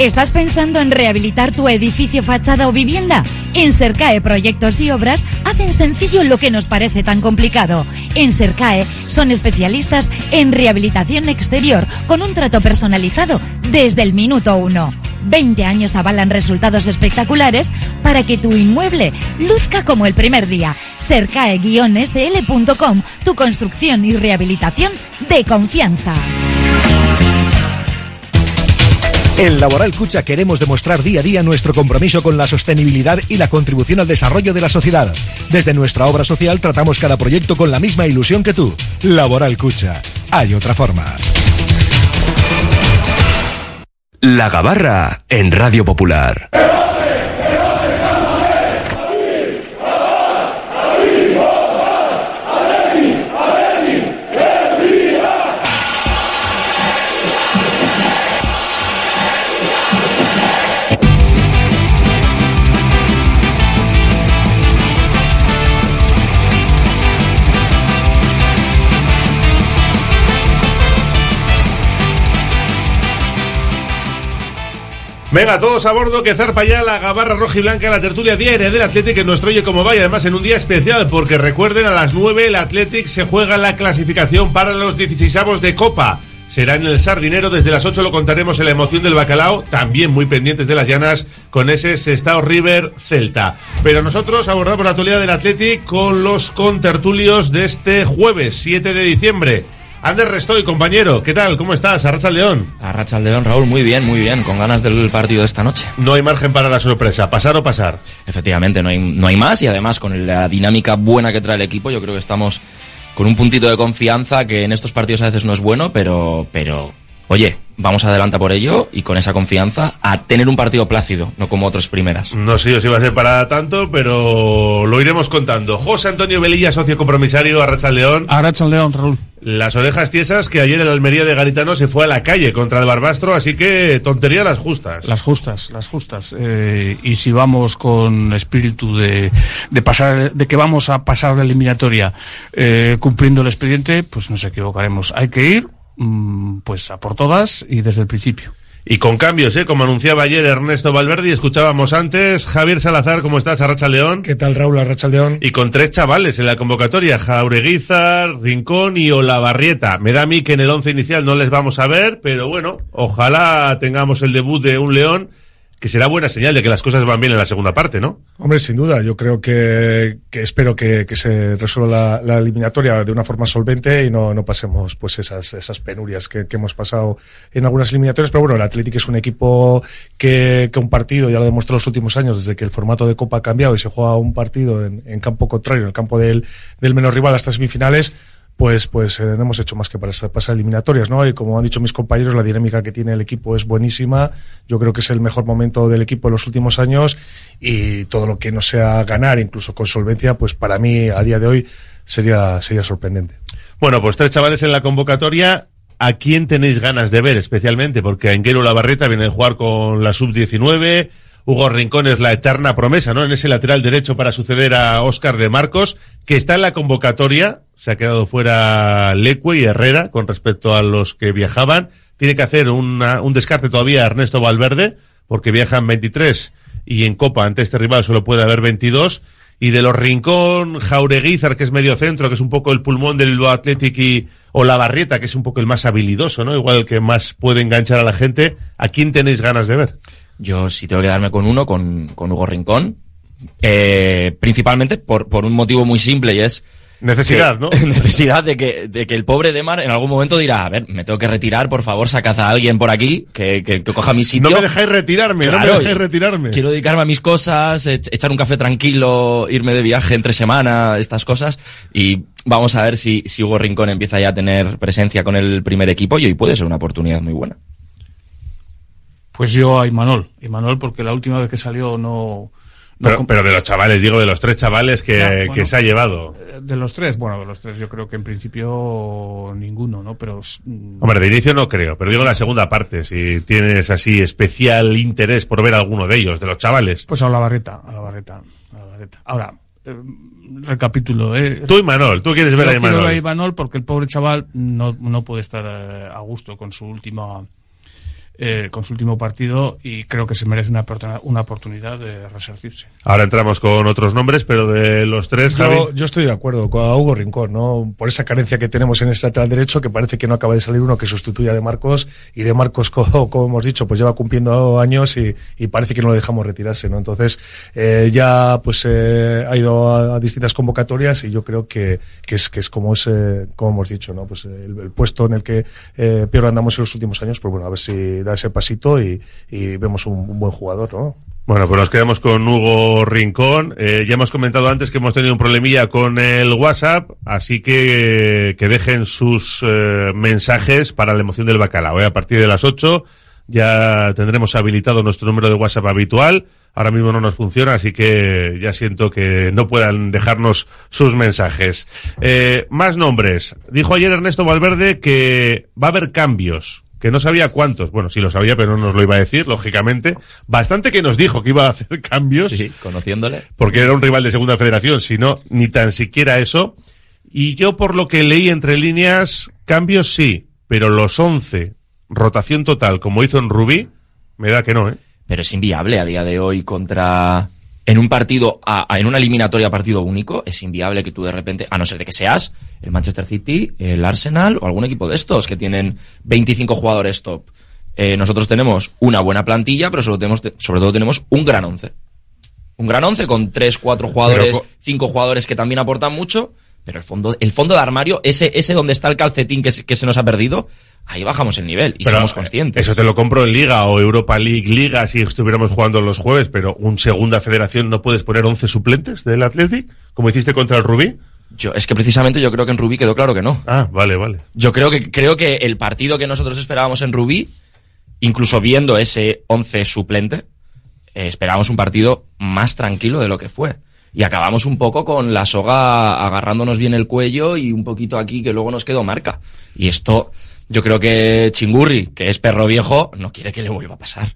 ¿Estás pensando en rehabilitar tu edificio, fachada o vivienda? En Sercae Proyectos y Obras hacen sencillo lo que nos parece tan complicado. En Sercae son especialistas en rehabilitación exterior con un trato personalizado desde el minuto uno. 20 años avalan resultados espectaculares para que tu inmueble luzca como el primer día. Sercae-sl.com, tu construcción y rehabilitación de confianza. En Laboral Cucha queremos demostrar día a día nuestro compromiso con la sostenibilidad y la contribución al desarrollo de la sociedad. Desde nuestra obra social tratamos cada proyecto con la misma ilusión que tú. Laboral Cucha. Hay otra forma. La Gabarra en Radio Popular. Venga, todos a bordo que zarpa ya la gabarra roja y blanca la tertulia diaria del Athletic en nuestro Oye Como Vaya, además en un día especial, porque recuerden a las 9 el Athletic se juega la clasificación para los 16avos de Copa. Será en el Sardinero, desde las 8 lo contaremos en la emoción del bacalao, también muy pendientes de las llanas con ese Sestao River Celta. Pero nosotros abordamos la actualidad del Athletic con los contertulios de este jueves 7 de diciembre. Ander Restoy, compañero, ¿qué tal? ¿Cómo estás? Arracha el León. Arracha el León, Raúl, muy bien, muy bien, con ganas del partido de esta noche. No hay margen para la sorpresa, pasar o pasar. Efectivamente, no hay, no hay más y además con la dinámica buena que trae el equipo, yo creo que estamos con un puntito de confianza que en estos partidos a veces no es bueno, pero, pero oye, vamos adelante por ello y con esa confianza a tener un partido plácido, no como otras primeras. No sé si va a ser para tanto, pero lo iremos contando. José Antonio Velilla, socio compromisario, Arracha el León. Arracha el León, Raúl. Las orejas tiesas que ayer el Almería de Garitano se fue a la calle contra el Barbastro, así que tontería las justas. Las justas, las justas. Eh, y si vamos con espíritu de, de pasar, de que vamos a pasar la eliminatoria eh, cumpliendo el expediente, pues nos equivocaremos. Hay que ir, mm, pues a por todas y desde el principio. Y con cambios, ¿eh? como anunciaba ayer Ernesto Valverde y escuchábamos antes, Javier Salazar, ¿cómo estás? Arracha León. ¿Qué tal, Raúl? Arracha León. Y con tres chavales en la convocatoria, Jaureguizar, Rincón y Olavarrieta. Me da a mí que en el once inicial no les vamos a ver, pero bueno, ojalá tengamos el debut de un León que será buena señal de que las cosas van bien en la segunda parte, ¿no? Hombre, sin duda. Yo creo que, que espero que, que se resuelva la, la, eliminatoria de una forma solvente y no, no pasemos pues esas, esas penurias que, que, hemos pasado en algunas eliminatorias. Pero bueno, el Atlético es un equipo que, que un partido, ya lo demostró los últimos años, desde que el formato de Copa ha cambiado y se juega un partido en, en campo contrario, en el campo del, del menor rival hasta semifinales, pues, pues eh, hemos hecho más que para pasar eliminatorias, ¿no? Y como han dicho mis compañeros, la dinámica que tiene el equipo es buenísima. Yo creo que es el mejor momento del equipo en los últimos años y todo lo que no sea ganar, incluso con solvencia, pues para mí a día de hoy sería, sería sorprendente. Bueno, pues tres chavales en la convocatoria. ¿A quién tenéis ganas de ver especialmente? Porque Enguero Lavarreta viene de jugar con la sub-19. Hugo Rincón es la eterna promesa, ¿no? En ese lateral derecho para suceder a Óscar de Marcos, que está en la convocatoria. Se ha quedado fuera Lecue y Herrera con respecto a los que viajaban. Tiene que hacer un descarte todavía Ernesto Valverde, porque viajan 23 y en Copa ante este rival solo puede haber 22. Y de los Rincón, Jaureguizar, que es medio centro, que es un poco el pulmón del Bilbao Athletic y o la Barrieta, que es un poco el más habilidoso, ¿no? Igual el que más puede enganchar a la gente. ¿A quién tenéis ganas de ver? Yo sí tengo que darme con uno, con, con Hugo Rincón. Eh, principalmente por, por un motivo muy simple y es Necesidad, que, ¿no? Necesidad de que, de que el pobre Demar en algún momento dirá, a ver, me tengo que retirar, por favor, sacad a alguien por aquí que, que, que coja mi sitio. No me dejáis retirarme, claro, no me dejáis retirarme. Quiero dedicarme a mis cosas, echar un café tranquilo, irme de viaje entre semana, estas cosas. Y vamos a ver si, si Hugo Rincón empieza ya a tener presencia con el primer equipo y hoy puede ser una oportunidad muy buena. Pues yo a Imanol, Imanol porque la última vez que salió no, Pero, pero de los chavales, digo, de los tres chavales que, Ya, bueno. que se ha llevado. Eh, De los tres, bueno, de los tres yo creo que en principio ninguno, ¿no? Pero mm, Hombre, de inicio no creo, pero digo la segunda parte, si tienes así especial interés por ver alguno de ellos, de los chavales. pues a la barreta, a la barreta, a la barreta. Ahora, eh, recapitulo, ¿eh? Tú y Manol, tú quieres ver Yo a quiero Imanol. ver a Imanol porque el pobre chaval no, no puede estar eh, a gusto con su última eh, con su último partido y creo que se merece una, una oportunidad de resarcirse. Ahora entramos con otros nombres, pero de los tres, Javi. Yo, yo estoy de acuerdo con Hugo Rincón, ¿no? Por esa carencia que tenemos en este lateral derecho, que parece que no acaba de salir uno que sustituya a de Marcos, y de Marcos, co- como, hemos dicho, pues lleva cumpliendo años y, y parece que no lo dejamos retirarse, ¿no? Entonces, eh, ya pues eh, ha ido a, a distintas convocatorias y yo creo que, que es que es como es, eh, como hemos dicho, ¿no? Pues el, el puesto en el que eh, peor andamos en los últimos años, pues bueno, a ver si da ese pasito y, vemos un, buen jugador, ¿no? Bueno, pues nos quedamos con Hugo Rincón. Eh, ya hemos comentado antes que hemos tenido un problemilla con el WhatsApp, así que que dejen sus eh, mensajes para la emoción del bacalao. ¿eh? A partir de las 8 ya tendremos habilitado nuestro número de WhatsApp habitual. Ahora mismo no nos funciona, así que ya siento que no puedan dejarnos sus mensajes. Más nombres. Dijo ayer Ernesto Valverde que va a haber cambios que no sabía cuántos. Bueno, sí lo sabía, pero no nos lo iba a decir, lógicamente. Bastante que nos dijo que iba a hacer cambios. Sí, sí, conociéndole. Porque era un rival de segunda federación, si no, ni tan siquiera eso. Y yo, por lo que leí entre líneas, cambios sí, pero los 11, rotación total, como hizo en Rubí, me da que no, ¿eh? Pero es inviable a día de hoy contra... En un partido, a- a- en una eliminatoria a partido único, es inviable que tú de repente, a no ser de que seas el Manchester City, el Arsenal o algún equipo de estos que tienen 25 jugadores top. Eh, nosotros tenemos una buena plantilla, pero sobre, tenemos, sobre todo tenemos un gran once. Un gran once con tres, cuatro jugadores, Pero co- cinco jugadores que también aportan mucho, pero el fondo, el fondo de armario, ese, ese donde está el calcetín que, se- que se nos ha perdido, ahí bajamos el nivel y Pero, somos conscientes. Eso te lo compro en Liga o Europa League, Liga, si estuviéramos jugando los jueves, pero un segunda federación no puedes poner 11 suplentes del Athletic, como hiciste contra el Rubí. Yo, es que precisamente yo creo que en Rubí quedó claro que no. Ah, vale, vale. Yo creo que, creo que el partido que nosotros esperábamos en Rubí, incluso viendo ese 11 suplente, eh, esperábamos un partido más tranquilo de lo que fue. Y acabamos un poco con la soga agarrándonos bien el cuello y un poquito aquí que luego nos quedó marca. Y esto, yo creo que Chingurri, que es perro viejo, no quiere que le vuelva a pasar.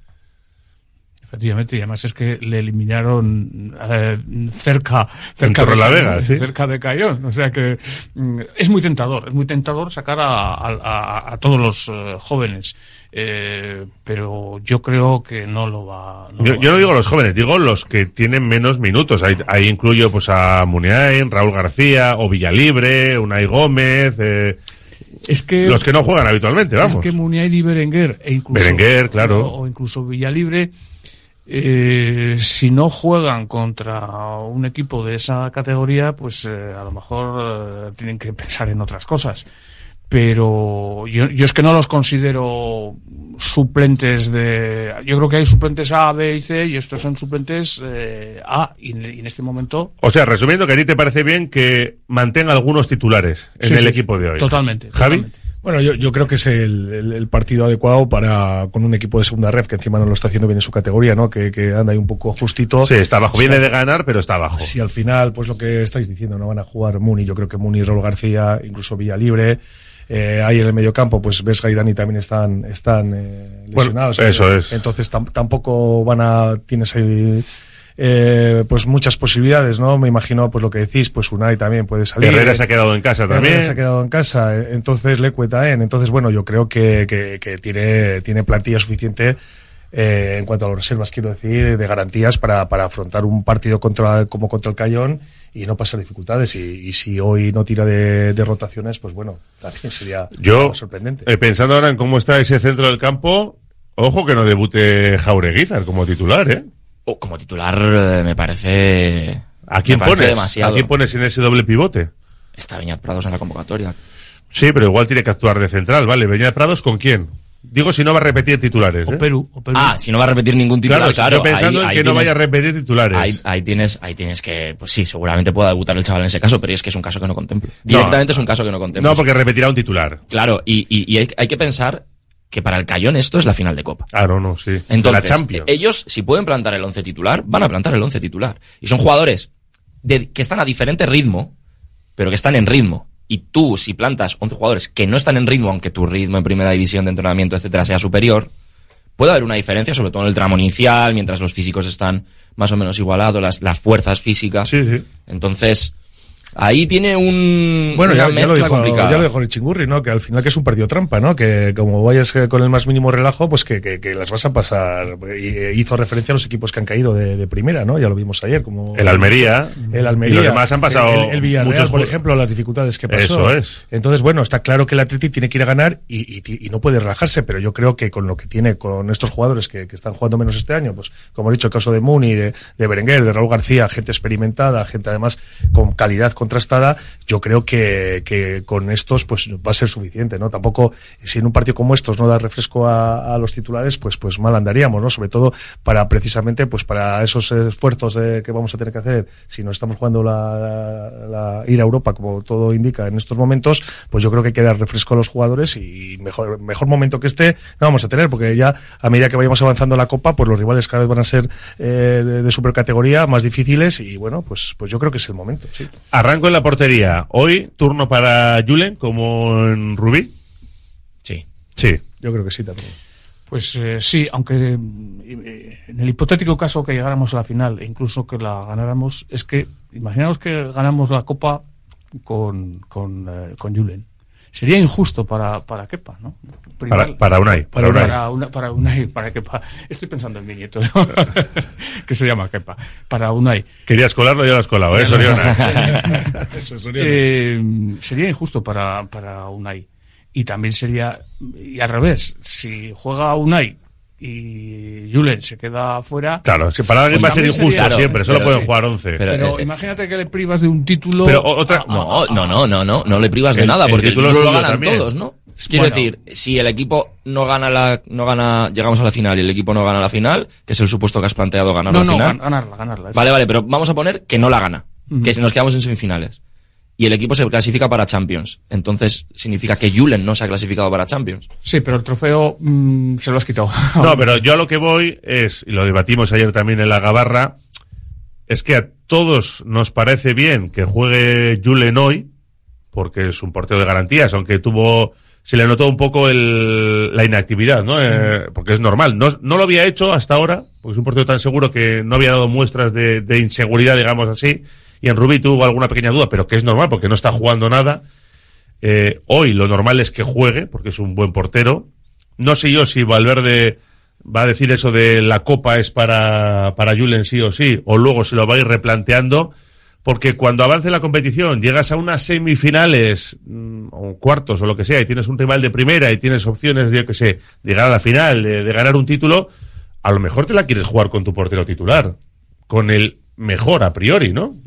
Efectivamente, y además es que le eliminaron eh, cerca, cerca de Cayón, sí. cerca de Cayón. O sea que mm, es muy tentador, es muy tentador sacar a, a- todos los eh, jóvenes. Eh, pero yo creo que no lo va. no Yo, lo va yo no digo los jóvenes, digo los que tienen menos minutos. Ahí, ahí incluyo pues a Muniain, Raúl García, o Villalibre, Unai Gómez, eh, Es que los que no juegan habitualmente, vamos. Es que Muniain y Berenguer, e incluso, Berenguer, claro. o, o incluso Villalibre, eh, si no juegan contra un equipo de esa categoría, pues eh, a lo mejor eh, tienen que pensar en otras cosas. Pero yo, yo es que no los considero suplentes de. Yo creo que hay suplentes A, B y C, y estos son suplentes eh, A, y en, y en este momento. O sea, resumiendo, que a ti te parece bien que mantenga algunos titulares en Sí, el sí, equipo de hoy. Totalmente. Javi. totalmente. Bueno, yo, yo creo que es el, el- el partido adecuado para con un equipo de segunda ref que encima no lo está haciendo bien en su categoría, ¿no? Que, que anda ahí un poco justito. Sí, está abajo. Si Viene al- de ganar, pero está abajo. Si al final, pues lo que estáis diciendo, no van a jugar Muni, yo creo que Muni, Raúl García, incluso Villa Libre. Eh, ahí en el mediocampo, pues Vesga y Dani también están, están eh, Bueno, lesionados. eso es. Entonces tam- tampoco van a, tienes ahí, eh, pues muchas posibilidades, ¿no? Me imagino, pues lo que decís, pues Unai también puede salir. Herrera se ha quedado en casa Herrera también. se ha quedado en casa, eh, entonces le cuenta en. Entonces, bueno, yo creo que, que, que tiene, tiene plantilla suficiente eh, en cuanto a las reservas, quiero decir, de garantías para, para afrontar un partido contra, como contra el Cayón y no pasar dificultades. Y, y si hoy no tira de, de rotaciones, pues bueno, también sería Yo, sorprendente. eh, pensando ahora en cómo está ese centro del campo, ojo que no debute Jaureguizar como titular, ¿eh? O como titular eh, me parece... ¿A quién me parece pones? demasiado. ¿A quién pones en ese doble pivote? Está Beñat Prados en la convocatoria. Sí, pero igual tiene que actuar de central, ¿vale? Beñat Prados con quién? Digo si no va a repetir titulares, ¿eh? Perú, o Perú. Ah, si no va a repetir ningún titular, Claro, claro. yo pensando ahí- en ahí que no vaya a repetir titulares. Ahí, ahí tienes, ahí tienes que, pues sí, seguramente pueda debutar el chaval en ese caso, pero es que es un caso que no contemplo. No. Directamente es un caso que no contemplo. No, porque repetirá un titular. Claro, y, y- y hay, hay que pensar que para el Cayón esto es la final de Copa. Claro, no, sí. Entonces, la Champions. ellos, si pueden plantar el once titular, van a plantar el once titular. Y son jugadores de- que están a diferente ritmo, pero que están en ritmo. Y tú, si plantas 11 jugadores que no están en ritmo, aunque tu ritmo en primera división de entrenamiento, etcétera, sea superior, puede haber una diferencia, sobre todo en el tramo inicial, mientras los físicos están más o menos igualados, las, las fuerzas físicas. Entonces, ahí tiene un, Bueno, una ya, lo dijo, complicada. ya lo dijo el chingurri, ¿no? Que al final que es un partido trampa, ¿no? Que como vayas eh, con el más mínimo relajo, pues que, que- que las vas a pasar. Y, eh, hizo referencia a los equipos que han caído de, de primera, ¿no? Ya lo vimos ayer, como El Almería. el Almería, Y los demás han pasado el, el Villarreal, muchos por ejemplo, las dificultades que pasó. Eso es. Entonces, bueno, está claro que el Atleti tiene que ir a ganar y, y- y no puede relajarse, pero yo creo que con lo que tiene, con estos jugadores que, que están jugando menos este año, pues como he dicho, el caso de Muni, de, de Berenguer, de Raúl García, gente experimentada, gente además con calidad contrastada, yo creo que, con estos pues va a ser suficiente, ¿no? Tampoco, si en un partido como estos no da refresco a, los titulares, pues, pues mal andaríamos, ¿no? Sobre todo para precisamente, pues para esos esfuerzos de- que vamos a tener que hacer si nos estamos jugando la, la- ir a Europa, como todo indica en estos momentos, pues yo creo que hay que dar refresco a los jugadores y mejor, mejor momento que este no vamos a tener, porque ya a medida que vayamos avanzando la Copa, pues los rivales cada vez van a ser eh, de, de supercategoría, más difíciles y bueno, pues, pues yo creo que es el momento, sí. Arranco en la portería. Hoy, turno para Julen, como en Rubí. Sí. Sí. Yo creo que sí también. Pues eh, sí, aunque eh, en el hipotético caso que llegáramos a la final e incluso que la ganáramos, es que imaginaos que ganamos la Copa con, con, eh, con Julen. Sería injusto para, para Kepa, ¿no? Para- para Unai, para Unai. Para, una- para Unai, para Kepa. Estoy pensando en mi nieto, que se llama Kepa. Para Unai. Querías colarlo, ya lo has colado, ¿eh, Soriona? Eso, Soriona. Eh, sería injusto para, para Unai. Y también sería, y al revés, si juega Unai y Julen se queda fuera. Claro, si para alguien va a ser injusto sería- siempre, solo pero pueden sí. jugar 11. Pero, Pero eh, imagínate que le privas de un título. Pero otra- No, no, no, no, no, no le privas de nada, porque el título título, es lo ganan también. todos, ¿no? Quiero Bueno. decir, si el equipo no gana la, no gana, llegamos a la final y el equipo no gana la final, que es el supuesto que has planteado ganar no, la no, final. gan- ganarla, ganarla. Vale, vale, pero vamos a poner que no la gana, Ujú. que si nos quedamos en semifinales. Y el equipo se clasifica para Champions. Entonces significa que Julen no se ha clasificado para Champions. Sí, pero el trofeo mm, se lo has quitado. No, pero yo a lo que voy es, y lo debatimos ayer también en la Gabarra, es que a todos nos parece bien que juegue Julen hoy, porque es un portero de garantías, aunque tuvo, se le notó un poco el, la inactividad, ¿no? Eh, porque es normal. No, no lo había hecho hasta ahora, porque es un portero tan seguro que no había dado muestras de, de inseguridad, digamos así. Y en Rubí tuvo alguna pequeña duda, pero que es normal porque no está jugando nada. Eh, hoy lo normal es que juegue, porque es un buen portero. No sé yo si Valverde va a decir eso de la copa es para, para Julen sí o sí, o luego se lo va a ir replanteando, porque cuando avance la competición, llegas a unas semifinales, mm, o cuartos o lo que sea, y tienes un rival de primera y tienes opciones de, yo que sé, de llegar a la final, de, de ganar un título, a lo mejor te la quieres jugar con tu portero titular, con el mejor a priori, ¿no?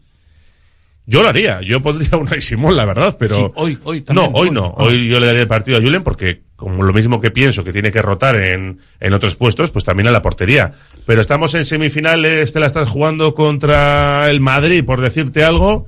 Yo lo haría, yo pondría una Simón, la verdad, pero... Sí, hoy, hoy No, también. hoy no. Ah. Hoy yo le daría el partido a Julen porque, como lo mismo que pienso que tiene que rotar en, en otros puestos, pues también a la portería. Pero estamos en semifinales, te la estás jugando contra el Madrid, por decirte algo,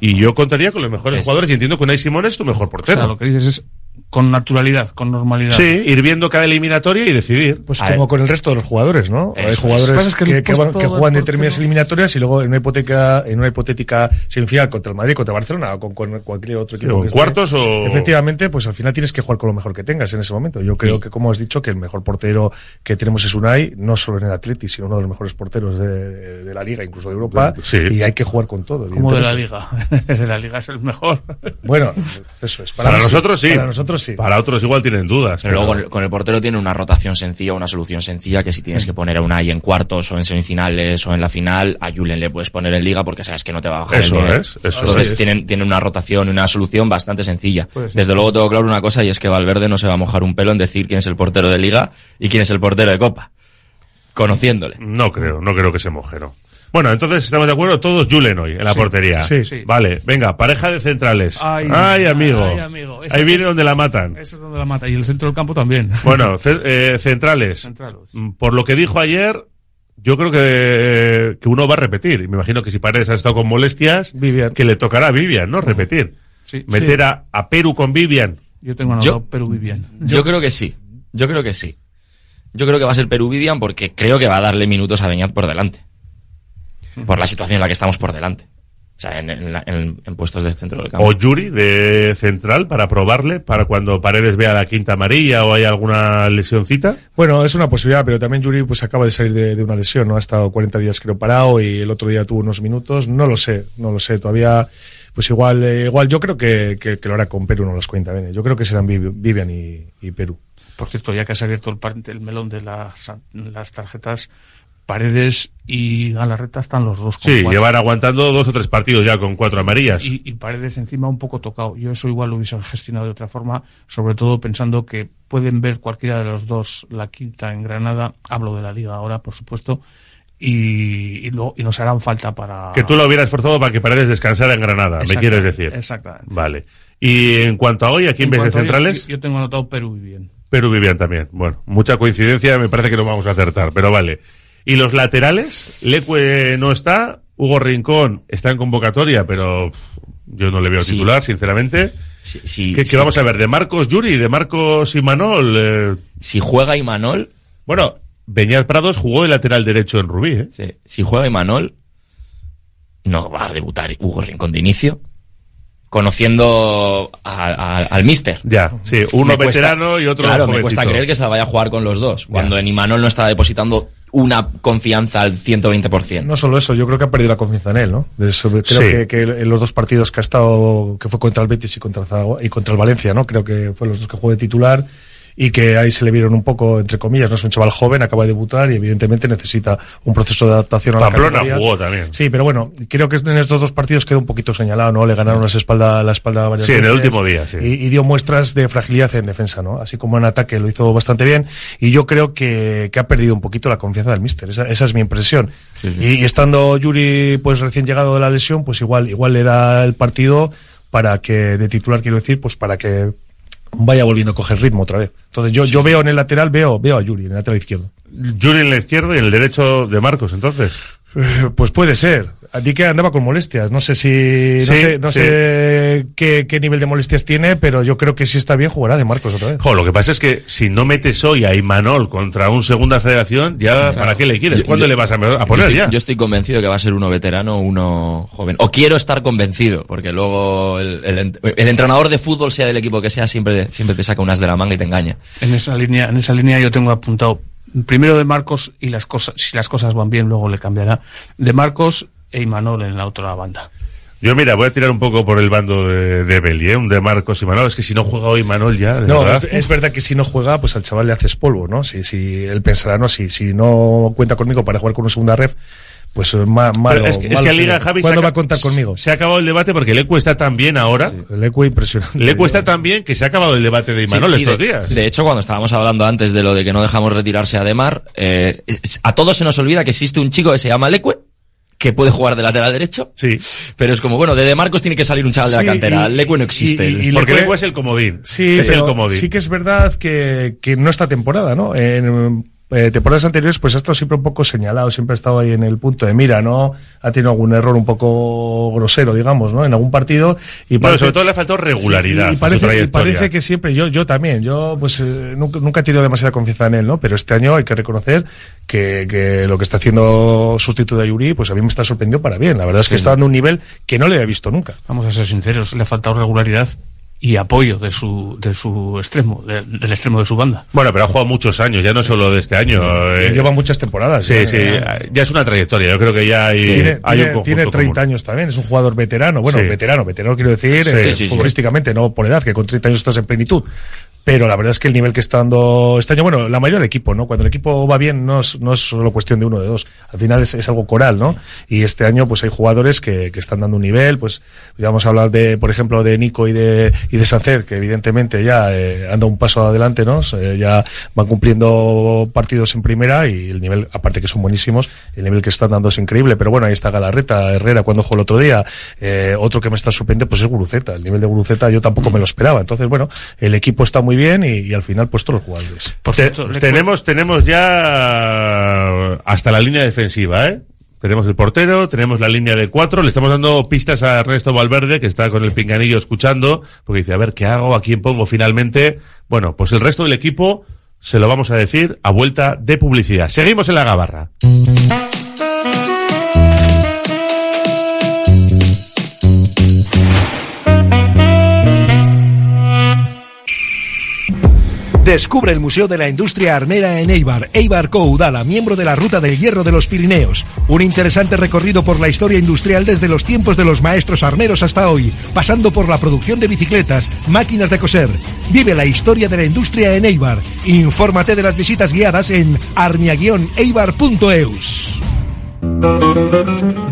y yo contaría con los mejores Es- jugadores y entiendo que Unai Simón es tu mejor O portero. sea, lo que dices es con naturalidad, con normalidad. Sí, ir viendo cada eliminatoria y decidir. Pues A como ver. con el resto de los jugadores, ¿no? Eso Hay es. jugadores que pasa es que que, el que van- que juegan determinadas eliminatorias y luego en una hipoteca, en una hipotética semifinal contra el Madrid, contra Barcelona o con, con cualquier otro Sí, equipo. o que esté, cuartos o- Efectivamente, pues al final tienes que jugar con lo mejor que tengas en ese momento. Yo creo Sí. que, como has dicho, que el mejor portero que tenemos es Unai, no solo en el Atleti, sino uno de los mejores porteros de, de la Liga, incluso de Europa. Sí. Y hay que jugar con todo. Como de la liga. de la liga es el mejor. Bueno, eso es. Para, nosotros sí. Para nosotros sí. Para otros igual tienen dudas. Pero luego con el, con el portero tiene una rotación sencilla, una solución sencilla, que si tienes que poner a Unai en cuartos o en semifinales o en la final, a Julen le puedes poner en liga porque sabes que no te va a bajar Eso el nivel. es, eso Entonces es. tienen, tienen una rotación y una solución bastante sencilla. Pues sí. Desde luego tengo claro una cosa y es que Valverde no se va a mojar un pelo en decir quién es el portero de liga y quién es el portero de copa. Conociéndole. No creo, no creo que se moje, no. Bueno, entonces estamos de acuerdo, todos Julen hoy en la Sí, portería. sí, sí. Vale, venga, pareja de centrales. Ay, Ay, amigo. ay, amigo. Ese- Ahí viene ese- donde la matan. Ese es donde la mata. Y el centro del campo también. Bueno, ce- eh, centrales. Centrales. Mm, Por lo que dijo ayer, yo creo que, que uno va a repetir. Y me imagino que si Paredes ha estado con molestias, Vivian. que le tocará a Vivian, ¿no? Repetir. Sí. Meter a, a Perú con Vivian. Yo tengo anotado Perú Vivian. Yo creo que sí. Yo creo que sí. Yo creo que va a ser Perú Vivian porque creo que va a darle minutos a Beñat por delante. Por la situación en la que estamos por delante. O sea, en, en la- en- en puestos de centro del campo. O Yuri de central para probarle, para cuando Paredes vea la quinta amarilla o hay alguna lesioncita. Bueno, es una posibilidad, pero también Yuri pues acaba de salir de, de una lesión, ¿no? Ha estado 40 días creo parado y el otro día tuvo unos minutos. No lo sé, no lo sé. Todavía, pues igual, eh, igual yo creo que, que, que lo hará con Perú, no los cuenta bien. Yo creo que serán Vivi- Vivian y, y Perú. Por cierto, ya que has abierto el, par- el melón de las, las tarjetas, Paredes y Galarreta están los dos. con Sí, cuatro. llevan aguantando dos o tres partidos ya con cuatro amarillas. Y, y Paredes encima un poco tocado. Yo eso igual lo hubiese gestionado de otra forma, sobre todo pensando que pueden ver cualquiera de los dos la quinta en Granada. Hablo de la liga ahora, por supuesto. Y, y, luego- y nos harán falta para. Que tú lo hubieras forzado para que Paredes descansara en Granada, me quieres decir. Exactamente. Vale. Y en cuanto a hoy, ¿a quién En ves de centrales? Yo, yo tengo anotado Perú bien. Perú Vivian también. Bueno, mucha coincidencia, me parece que no vamos a acertar, pero vale. ¿Y los laterales? Leque no está, Hugo Rincón está en convocatoria, pero yo no le veo Sí. titular, sinceramente. sí, ¿Qué, vamos a ver? ¿De Marcos Yuri? ¿De Marcos Imanol? Eh, Si juega Imanol. Bueno, Beñat Prados jugó de lateral derecho en Rubí, ¿eh? Si juega Imanol, no va a debutar Hugo Rincón de inicio. Conociendo a- a- al mister. Ya, sí, uno Me cuesta- veterano y otro Claro, me cuesta creer que se la vaya a jugar con los dos. Cuando en Imanol no está depositando una confianza al 120%. No solo eso, yo creo que ha perdido la confianza en él, ¿no? De eso- creo Sí. que, que en los dos partidos que ha estado, que fue contra el Betis y contra, Zaragoza- y contra el Valencia, ¿no? Creo que fue los dos que jugó de titular y que ahí se le vieron un poco, entre comillas, no es un chaval joven, acaba de debutar y evidentemente necesita un proceso de adaptación a la Pamplona categoría. jugó también. Sí, pero bueno, creo que en estos dos partidos quedó un poquito señalado, ¿no? Le ganaron las espalda, la espalda varias Sí, en el último día, sí. Y, y dio muestras de fragilidad en defensa, ¿no? Así como en ataque lo hizo bastante bien. Y yo creo que, que ha perdido un poquito la confianza del míster. Esa, esa es mi impresión. Y, y estando Yuri, pues recién llegado de la lesión, pues igual, igual le da el partido para que, de titular quiero decir, pues para que vaya volviendo a coger ritmo otra vez. Entonces yo, yo veo en el lateral, veo, veo a Yuri en el lateral izquierdo. Yuri en la izquierda y en el derecho de Marcos, entonces. Pues puede ser. A ti que andaba con molestias. No sé si. No Sí, sé, no sí. sé qué, qué nivel de molestias tiene, pero yo creo que si está bien jugará de Marcos otra vez. Jo, lo que pasa es que si no metes hoy a Imanol contra un segunda federación, ya ¿para qué le quieres? Yo- ¿Cuándo yo- le vas a, a yo poner estoy, ya? Yo estoy convencido que va a ser uno veterano, uno joven. O quiero estar convencido, porque luego el, el entrenador de fútbol, sea del equipo que sea, siempre, siempre te saca unas de la manga y te engaña. En esa línea, en esa línea yo tengo apuntado primero de Marcos y las cosas, si las cosas van bien, luego le cambiará. De Marcos e Imanol en la otra banda. Yo, mira, voy a tirar un poco por el bando de, de Beli, ¿eh? Un de Marcos y Manol. Es que si no juega hoy Manol ya, de No, verdad. es, es verdad que si no juega, pues al chaval le haces polvo, ¿no? Si, si él pensará, no, si, si no cuenta conmigo para jugar con una segunda ref, pues eh, ma- malo. Es que, es malo que a Liga. Javi ¿Cuándo se va ha- a contar conmigo? Se ha acabado el debate porque le cuesta tan bien ahora. Le cuesta impresionante. Le cuesta tan bien que se ha acabado el debate de Imanol Sí, sí, estos de, días. de hecho, cuando estábamos hablando antes de lo de que no dejamos retirarse a Demar, eh, es- es- a todos se nos olvida que existe un chico que se llama Leque, que puede jugar de lateral derecho. Sí. Pero es como, bueno, de De Marcos tiene que salir un chaval de Sí, la cantera. y- Leque no existe. y- y porque Leque- es el comodín. Sí, es el comodín. sí que es verdad que, que no esta temporada, ¿no? En eh, temporadas anteriores, pues ha estado siempre un poco señalado, siempre ha estado ahí en el punto de mira, ¿no? Ha tenido algún error un poco grosero, digamos, ¿no? En algún partido. Y Bueno, sobre todo le ha faltado regularidad Sí, y, parece, y parece que siempre, yo, yo también, yo pues eh, nunca, nunca he tenido demasiada confianza en él, ¿no? Pero este año hay que reconocer que, que lo que está haciendo sustituto de Yuri, pues a mí me está sorprendiendo para bien. La verdad es que Sí. está dando un nivel que no le había visto nunca. Vamos a ser sinceros, le ha faltado regularidad y apoyo de su, de su extremo, de- del extremo de su banda. Bueno, pero ha jugado muchos años, ya no solo de este año. eh, Lleva muchas temporadas. Sí, ya, sí, ya. ya es una trayectoria. Yo creo que ya hay, tiene, hay tiene- un conjunto tiene 30 común. años también, es un jugador veterano. Bueno, Sí. veterano, veterano quiero decir, Sí. eh, Sí, sí, sí. futbolísticamente, no por edad, que con 30 años estás en plenitud. Pero la verdad es que el nivel que está dando este año, bueno, la mayoría del equipo, ¿no? Cuando el equipo va bien, no es, no es solo cuestión de uno de dos. Al final es, es algo coral, ¿no? Y este año, pues hay jugadores que, que están dando un nivel, pues ya vamos a hablar de, por ejemplo, de Nico y de, y de Sánchez, que evidentemente ya eh, anda un paso adelante, ¿no? Eh, ya van cumpliendo partidos en primera y el nivel, aparte que son buenísimos, el nivel que están dando es increíble. Pero bueno, ahí está Galarreta, Herrera cuando jugó el otro día. Eh, otro que me está sorprendiendo, pues es Guruceta. El nivel de Guruceta yo tampoco me lo esperaba. Entonces, bueno, el equipo está muy bien y, y al final, pues todos los jugadores. Te- tenemos, tenemos ya hasta la línea defensiva, ¿eh? Tenemos el portero, tenemos la línea de cuatro, le estamos dando pistas a Ernesto Valverde, que está con el pinganillo escuchando, porque dice, a ver, ¿qué hago? ¿A quién pongo finalmente? Bueno, pues el resto del equipo se lo vamos a decir a vuelta de publicidad. Seguimos en la gabarra. Descubre el Museo de la Industria Armera en Eibar, Eibar Coudala, miembro de la Ruta del Hierro de los Pirineos. Un interesante recorrido por la historia industrial desde los tiempos de los maestros armeros hasta hoy, pasando por la producción de bicicletas, máquinas de coser. Vive la historia de la industria en Eibar. Infórmate de las visitas guiadas en armia-eibar.eus.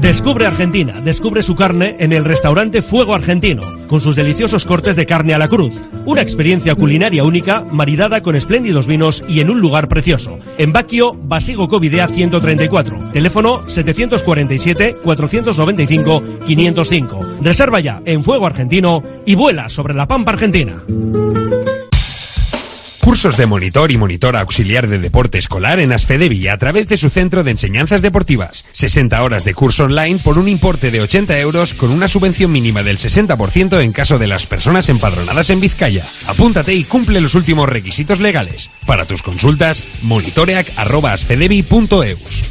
Descubre Argentina, descubre su carne en el restaurante Fuego Argentino, con sus deliciosos cortes de carne a la cruz. Una experiencia culinaria única, maridada con espléndidos vinos y en un lugar precioso. En Baquio, Basigo Covidea 134. Teléfono 747-495-505. Reserva ya en Fuego Argentino y vuela sobre la Pampa Argentina. Cursos de monitor y monitor auxiliar de deporte escolar en Asfedevi a través de su centro de enseñanzas deportivas. 60 horas de curso online por un importe de 80 euros con una subvención mínima del 60% en caso de las personas empadronadas en Vizcaya. Apúntate y cumple los últimos requisitos legales. Para tus consultas, monitoreac.asfedevi.eus.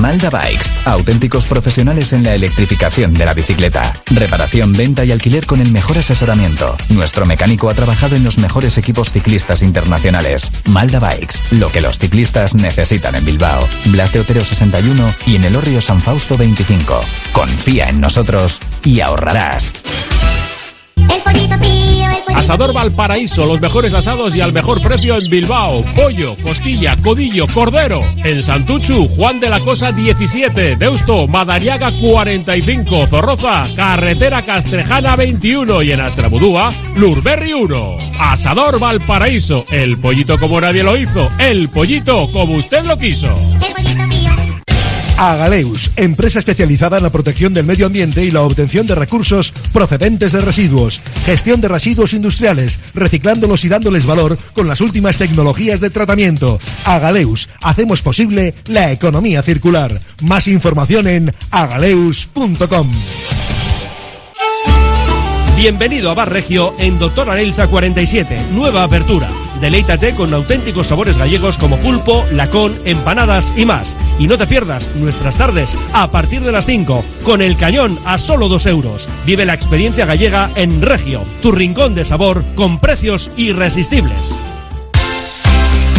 Malda Bikes, auténticos profesionales en la electrificación de la bicicleta. Reparación, venta y alquiler con el mejor asesoramiento. Nuestro mecánico ha trabajado en los mejores equipos ciclistas internacionales. Malda Bikes, lo que los ciclistas necesitan en Bilbao. Blas de Otero 61 y en el Orrio San Fausto 25. Confía en nosotros y ahorrarás. Asador Valparaíso, los mejores asados y al mejor precio en Bilbao. Pollo, costilla, codillo, cordero. En Santuchu, Juan de la Cosa 17. Deusto, Madariaga 45. Zorroza, Carretera Castrejana 21. Y en Astrabudúa, Lurberri 1. Asador Valparaíso, el pollito como nadie lo hizo. El pollito como usted lo quiso. Agaleus, empresa especializada en la protección del medio ambiente y la obtención de recursos procedentes de residuos, gestión de residuos industriales, reciclándolos y dándoles valor con las últimas tecnologías de tratamiento. Agaleus, hacemos posible la economía circular. Más información en agaleus.com. Bienvenido a Bar Regio en Doctor Arelza 47, nueva apertura. Deleítate con auténticos sabores gallegos como pulpo, lacón, empanadas y más. Y no te pierdas nuestras tardes a partir de las 5, con el cañón a solo 2 euros. Vive la experiencia gallega en Regio, tu rincón de sabor con precios irresistibles.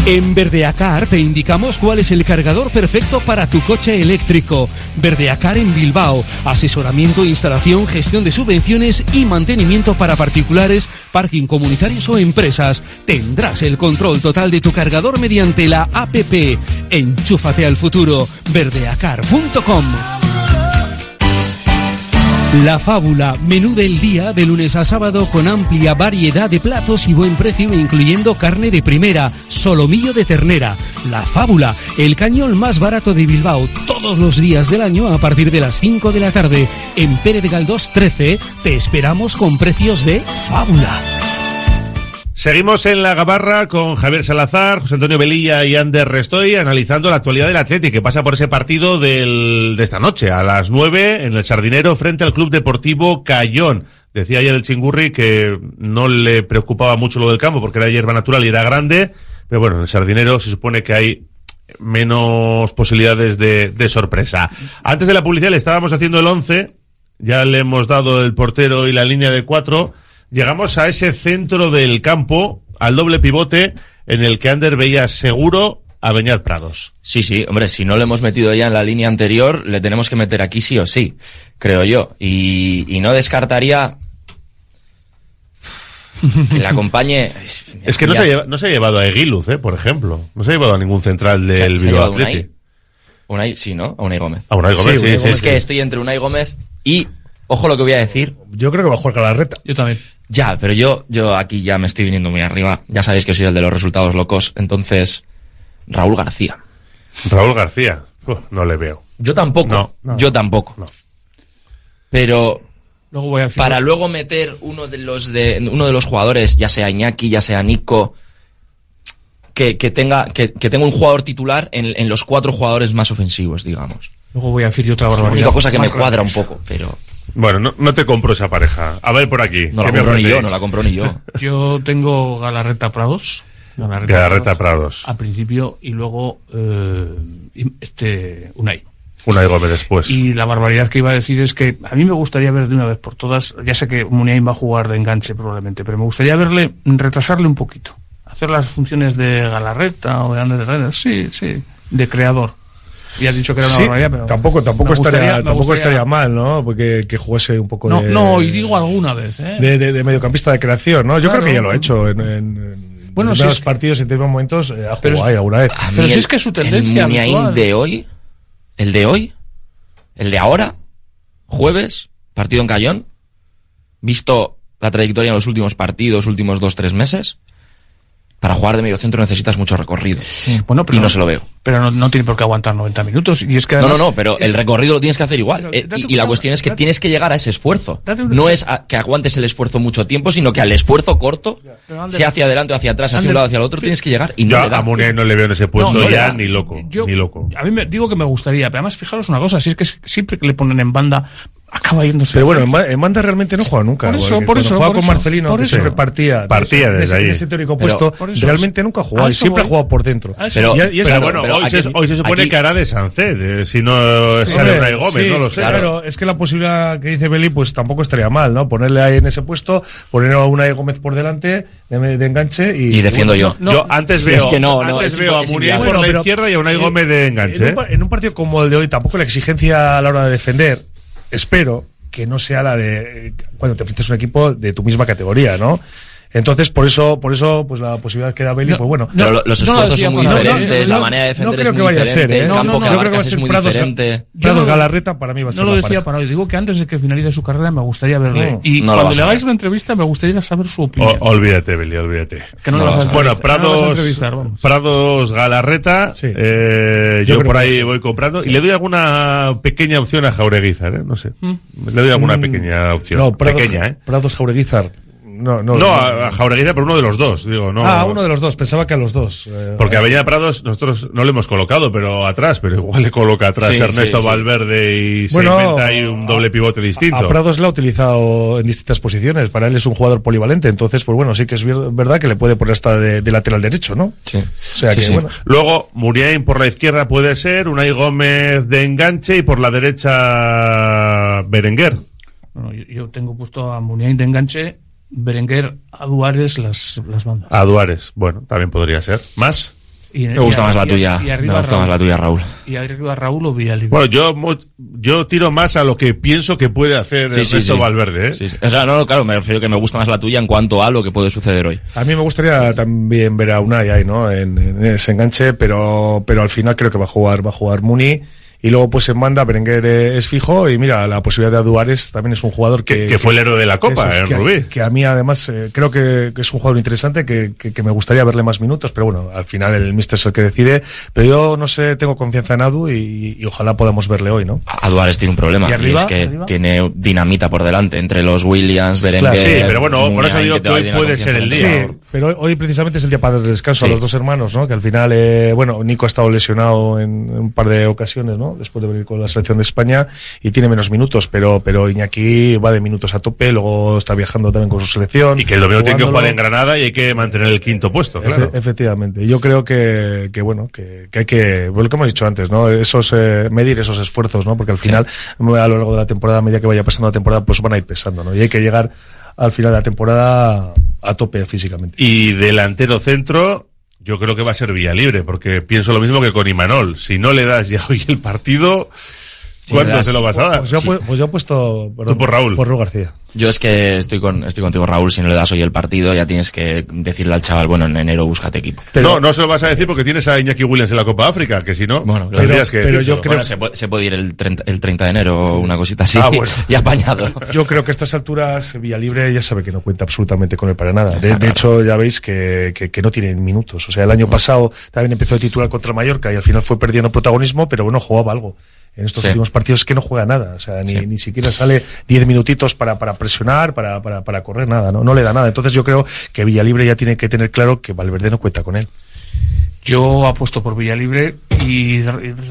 En Verdeacar te indicamos cuál es el cargador perfecto para tu coche eléctrico. Verdeacar en Bilbao. Asesoramiento, instalación, gestión de subvenciones y mantenimiento para particulares, parking comunitarios o empresas. Tendrás el control total de tu cargador mediante la APP. Enchúfate al futuro. Verdeacar.com. La Fábula, menú del día de lunes a sábado con amplia variedad de platos y buen precio incluyendo carne de primera, solomillo de ternera. La Fábula, el cañón más barato de Bilbao todos los días del año a partir de las 5 de la tarde. En Pérez Galdós 13 te esperamos con precios de Fábula. Seguimos en la gabarra con Javier Salazar, José Antonio Velilla y Ander Restoy analizando la actualidad del Atlético que pasa por ese partido del, de esta noche a las 9 en el Sardinero frente al Club Deportivo Cayón. Decía ayer el Chingurri que no le preocupaba mucho lo del campo porque era hierba natural y era grande, pero bueno, en el Sardinero se supone que hay menos posibilidades de, de sorpresa. Antes de la publicidad le estábamos haciendo el 11, ya le hemos dado el portero y la línea de cuatro llegamos a ese centro del campo, al doble pivote, en el que Ander veía seguro a Beñat Prados. Sí, sí, hombre, si no lo hemos metido ya en la línea anterior, le tenemos que meter aquí sí o sí, creo yo. Y, y no descartaría que le acompañe. Es que no se, ha, lleva- no se ha llevado a Eguiluz, eh, por ejemplo. No se ha llevado a ningún central del Bilbao llevado Unai. Sí, ¿no? A Unai Gómez. A Unai Gómez, sí, sí, Es sí. que estoy entre Unai Gómez y, ojo lo que voy a decir. Yo creo que va a jugar Galarreta. Yo también. Ya, pero yo, yo aquí ya me estoy viniendo muy arriba. Ya sabéis que soy el de los resultados locos. Entonces, Raúl García. Raúl García. Uf, no le veo. Yo tampoco. No, no. yo tampoco. Pero Luego voy a decir. para luego meter uno de los de uno de los jugadores, ya sea Iñaki, ya sea Nico, que, que tenga que, que tenga un jugador titular en, en los cuatro jugadores más ofensivos, digamos. Luego voy a decir yo otra Es la barbaridad. única cosa que me cuadra un poco, pero Bueno, no, no te compro esa pareja. A ver por aquí. No la ¿qué me compro ni yo, no la compro ni yo. Yo tengo Galarreta Prados. Galarreta Prados. A principio y luego eh, este Unai. Unai Gómez después. Y la barbaridad que iba a decir es que a mí me gustaría ver de una vez por todas, ya sé que Muniain va a jugar de enganche probablemente, pero me gustaría verle, retrasarle un poquito. Hacer las funciones de Galarreta o de Ander Herrera, sí, sí, de creador. Y has dicho que era una Sí, barbaridad, pero. tampoco, tampoco, gustaría- estaría, tampoco gustaría- estaría mal, ¿no? Porque que jugase un poco No, de, no, y digo alguna vez, ¿eh? de, de- de mediocampista de creación, ¿no? Yo Claro. creo que ya lo ha hecho en, en, en Bueno, en si los partidos en determinados momentos eh, ha jugado ahí alguna vez. Pero si el- es que su tendencia El de hoy, el de hoy, el de ahora, jueves, partido en Cayón, visto la trayectoria en los últimos partidos, últimos dos, tres meses, para jugar de medio centro necesitas mucho recorrido. Bueno, pero y no se lo veo. Pero no, no tiene por qué aguantar 90 minutos. Y es que No, no, no, pero es- el recorrido lo tienes que hacer igual. Pero Eh, y, la cuestión es que date- tienes que llegar a ese esfuerzo. Un- No es a- que aguantes el esfuerzo mucho tiempo, sino que al esfuerzo corto, Ander- sea hacia adelante o hacia atrás, hacia un lado hacia el otro, tienes que llegar. Y no Yo le da. a Muniain no le veo en ese puesto no le ya ni loco, Yo- ni loco. A mí me digo que me gustaría, pero además fijaros una cosa, si es que siempre que le ponen en banda, acaba yéndose. Pero bueno, en, ba- en banda realmente no juega nunca. Por eso, por eso, Juega por con eso, Marcelino, por que eso. partía. Partía de desde ese, ahí. de ese teórico Pero- puesto, realmente nunca ha jugado. siempre voy. ha jugado por dentro. Pero- Y- y es Pero algo- bueno, pero hoy, aquí- se, hoy se supone aquí- que hará de Sancet, eh, si no sale Hombre, Unai Gómez, sí, no lo sé. Claro, es que la posibilidad que dice Beli, pues tampoco estaría mal, ¿no? Ponerle ahí en ese puesto, poner a Unai Gómez por delante, de, de enganche y. Y defiendo bueno, yo. Yo antes Es veo, que no, no, antes es veo a es inviable. por la pero- izquierda y a Unai eh, Gómez de enganche. En ¿eh? en un partido como el de hoy, tampoco la exigencia a la hora de defender, espero que no sea la de eh, cuando te enfrentas a un equipo de tu misma categoría, ¿no? Entonces, por eso, por eso, pues la posibilidad que da Beli, No, pues bueno. Pero lo- los no lo esfuerzos son muy diferentes, No, la manera de no defender creo es que muy ser, diferente, ¿eh? el No, campo no, que no, yo creo que va a abarcas es ser muy Prados, diferente. Prados no- Galarreta para mí va a ser No lo decía pareja. para hoy, digo que antes de que finalice su carrera me gustaría verle. No, y no lo cuando le hagáis una entrevista me gustaría saber su O- opinión. olvídate, Beli, olvídate. que no, no le vas a Bueno, entrevistar, no le vas a Prados. Prados Galarreta, Sí. eh, Yo por ahí sí. voy comprando y le doy alguna pequeña opción a Jaureguizar, ¿eh? no sé. Le doy alguna Mm, pequeña opción, No, pequeña, ¿eh? Prados Jaureguizar. No, no. No, a, a Jaureguizar, pero uno de los dos, digo, no. Ah, uno de los dos, pensaba que a los dos. eh, Porque a Avenida Prados nosotros no le hemos colocado, pero atrás, pero igual le coloca atrás Sí, Ernesto sí, sí. Valverde y Bueno, se inventa ahí un doble pivote distinto. A Prados le ha utilizado en distintas posiciones. Para él es un jugador polivalente. Entonces, pues bueno, sí que es ver- verdad que le puede poner hasta de, de lateral derecho, ¿no? Sí. O sea Sí, que, sí. bueno. Luego, Muriain por la izquierda puede ser, Unai Gómez de enganche y por la derecha Berenguer. Bueno, yo, yo tengo puesto a Muniain de enganche, Berenguer a Duares las, las bandas. A Duares, bueno, también podría ser. ¿Más? Y- Me gusta y- más la y- tuya. y Me arriba gusta más la tuya, Raúl. Y arriba Raúl o Villalib. Bueno, yo, mo- yo tiro más a lo que pienso que puede hacer Sí, sí, Ernesto sí. Valverde, ¿eh? Sí, sí. O sea, no, no, claro, me refiero que me gusta más la tuya en cuanto a lo que puede suceder hoy. A mí me gustaría también ver a Unai ahí, ¿no? En, en ese enganche, pero, pero al final creo que va a jugar, va a jugar Muni. Y luego pues en banda Berenguer eh, es fijo y mira, la posibilidad de Duares también es un jugador que... Que- que fue el héroe de la Copa, eso que, Rubí. Que a mí además eh, creo que, que es un jugador interesante, que, que, que me gustaría verle más minutos, pero bueno, al final el míster es el que decide. Pero yo no sé, tengo confianza en Adu y, y ojalá podamos verle hoy, ¿no? A Duares tiene un problema. ¿Y es que ¿Arriba? tiene dinamita por delante entre los Williams, Berenguer. Claro, sí, pero bueno, por eso digo que hoy puede ser el día. Sí, pero hoy precisamente es el día para dar descanso a los dos hermanos, ¿no? Que al final, eh, bueno, Nico ha estado lesionado en un par de ocasiones, ¿no? Después de venir con la selección de España y tiene menos minutos, pero, pero Iñaki va de minutos a tope, luego está viajando también con su selección. Y que el domingo tiene que jugar en Granada y hay que mantener el quinto puesto, claro. Efe- efectivamente. Yo creo que, que bueno, que, que hay que, bueno, lo que hemos dicho antes, ¿no? Esos, eh, medir esos esfuerzos, ¿no? Porque al final, a lo largo de la temporada, a medida que vaya pasando la temporada, pues van a ir pesando, ¿no? Y hay que llegar al final de la temporada a tope físicamente. Y delantero centro, yo creo que va a ser vía libre, porque pienso lo mismo que con Imanol. Si no le das ya hoy el partido, ¿cuándo se lo vas a dar? Pues yo, he pu- pues yo he puesto, perdón, por Raúl. Por Raúl García. Yo es que estoy con estoy contigo, Raúl. Si no le das hoy el partido, ya tienes que decirle al chaval, bueno, en enero búscate equipo. no, no se lo vas a decir porque tienes a Iñaki Williams en la Copa África, que si no, Bueno, claro. tendrías que decírselo. Bueno, se, puede, se puede ir el 30, el 30 de enero o una cosita así. Ah, bueno. y apañado. Yo creo que a estas alturas Villalibre ya sabe que no cuenta absolutamente con él para nada. De, hecho, ya veis que, que, que no tiene minutos. O sea, el año pasado también empezó de titular contra Mallorca y al final fue perdiendo protagonismo, pero bueno, jugaba algo. En estos Sí. últimos partidos es que no juega nada. O sea, ni, Sí. ni siquiera sale 10 minutitos para, para presionar, para, para, para correr, nada. ¿no? no le da nada. Entonces yo creo que Villalibre ya tiene que tener claro que Valverde no cuenta con él. Yo apuesto por Villalibre y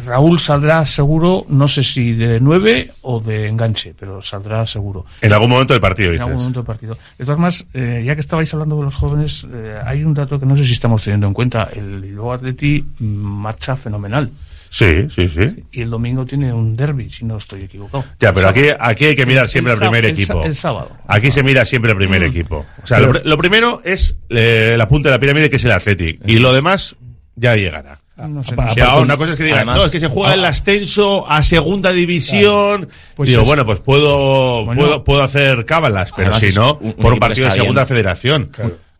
Raúl saldrá seguro, no sé si de 9 o de enganche, pero saldrá seguro. En algún momento del partido, En dices. algún momento del partido. De todas formas, eh, ya que estabais hablando de los jóvenes, eh, hay un dato que no sé si estamos teniendo en cuenta. El Bilbao Atleti mm, marcha fenomenal. Sí, sí, sí. Y el domingo tiene un derby, si no estoy equivocado. Ya, pero aquí, aquí hay que mirar siempre El al primer el equipo. El sábado. Aquí se mira siempre el primer Mm. equipo. O sea, lo, lo primero es eh, la punta de la pirámide, que es el Athletic. Y lo demás ya llegará. No sé, Ya, no sé. ahora, una cosa es que digas, Además- no, es que se juega el ascenso a segunda división. Pues Digo, es- bueno, pues puedo, Bueno. puedo, puedo hacer cábalas, pero si no, un- un por un partido de segunda bien. federación.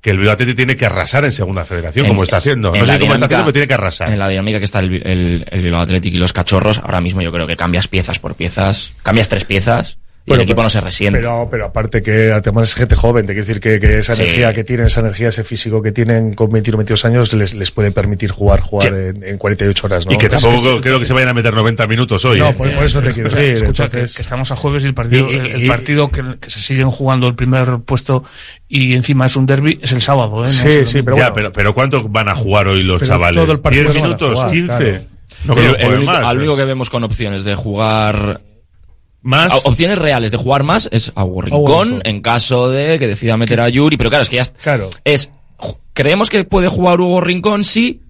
Que el Bilbao Athletic tiene que arrasar en segunda federación, En- como está haciendo. en No sé cómo está haciendo, pero tiene que arrasar. En la dinámica que está el, el, el Bilbao Athletic y los cachorros, ahora mismo yo creo que cambias piezas por piezas, cambias tres piezas y Bueno, el equipo pero- no se resiente. Pero, pero aparte que además es gente joven, te quiero decir que, que esa Sí. energía que tienen, esa energía, ese físico que tienen con 21 22 años les, les puede permitir jugar, jugar en, en 48 horas, ¿no? Y que Entonces, tampoco es- creo que se vayan a meter 90 minutos hoy. No, ¿eh? por, por eso te quiero decir. escucha, que- entonces, que, estamos a jueves y el partido, Y- y- el, el partido que, que se siguen jugando el primer puesto y encima es un derby es el sábado, ¿eh? No Sí, el sí, pero ya, bueno. pero, pero ¿cuánto van a jugar hoy los Pero chavales? todo el partido 10 no van a minutos, jugar, 15. claro. No creo el, que único, más. al ¿eh? único que vemos con opciones de jugar Más. opciones reales de jugar más es a Rincón. Rincón en caso de que decida meter a Yuri, pero claro, es que ya Claro. es creemos que puede jugar Hugo Rincón sí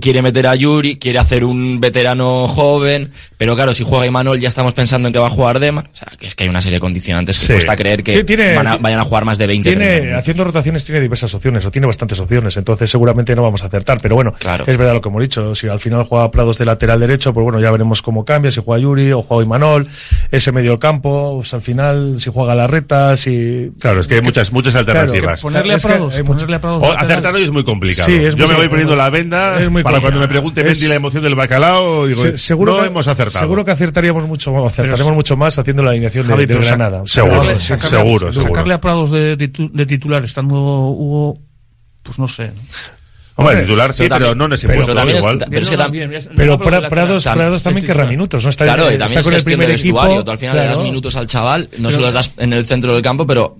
quiere meter a Yuri, quiere hacer un veterano joven, pero claro, si juega Imanol ya estamos pensando en que va a jugar Dema. O sea, que es que hay una serie de condicionantes que Sí. cuesta creer que Tiene- van a- vayan a jugar más de 20 30 tiene, haciendo rotaciones tiene diversas opciones, o tiene bastantes opciones, entonces seguramente no vamos a acertar, pero bueno, Claro. es verdad lo que hemos dicho, si al final juega Prados de lateral derecho, pues bueno, ya veremos cómo cambia, si juega Yuri o juega Imanol, ese medio campo, pues al final si juega Larreta, si... Claro, es que hay muchas, muchas alternativas. Ponerle a Es que Prados, ponerle a Prados O lateral. acertar hoy es muy complicado. Sí, es Yo muy me voy poniendo la venda Es muy para cuando me pregunte Es- Mendy la emoción del bacalao, digo, Se- seguro no que, hemos acertado. Seguro que acertaríamos mucho, acertaremos Pero- mucho más haciendo la alineación de, de Granada. seguro, Pero- sí, Sacarle- seguro, seguro. Sacarle a Prados de, de titular estando Hugo, pues no sé. Hombre, Hombre, titular sí, pero pero, también- no en ese pero puesto, también es- igual. Pero es que no, tam- bien, bien, no Pero. Prados, Tam- Prados también querrá minutos, no está, Claro, y está también es con el primer equipo. Tú al final le das claro. minutos al chaval, no Pero- se los das en el centro del campo, pero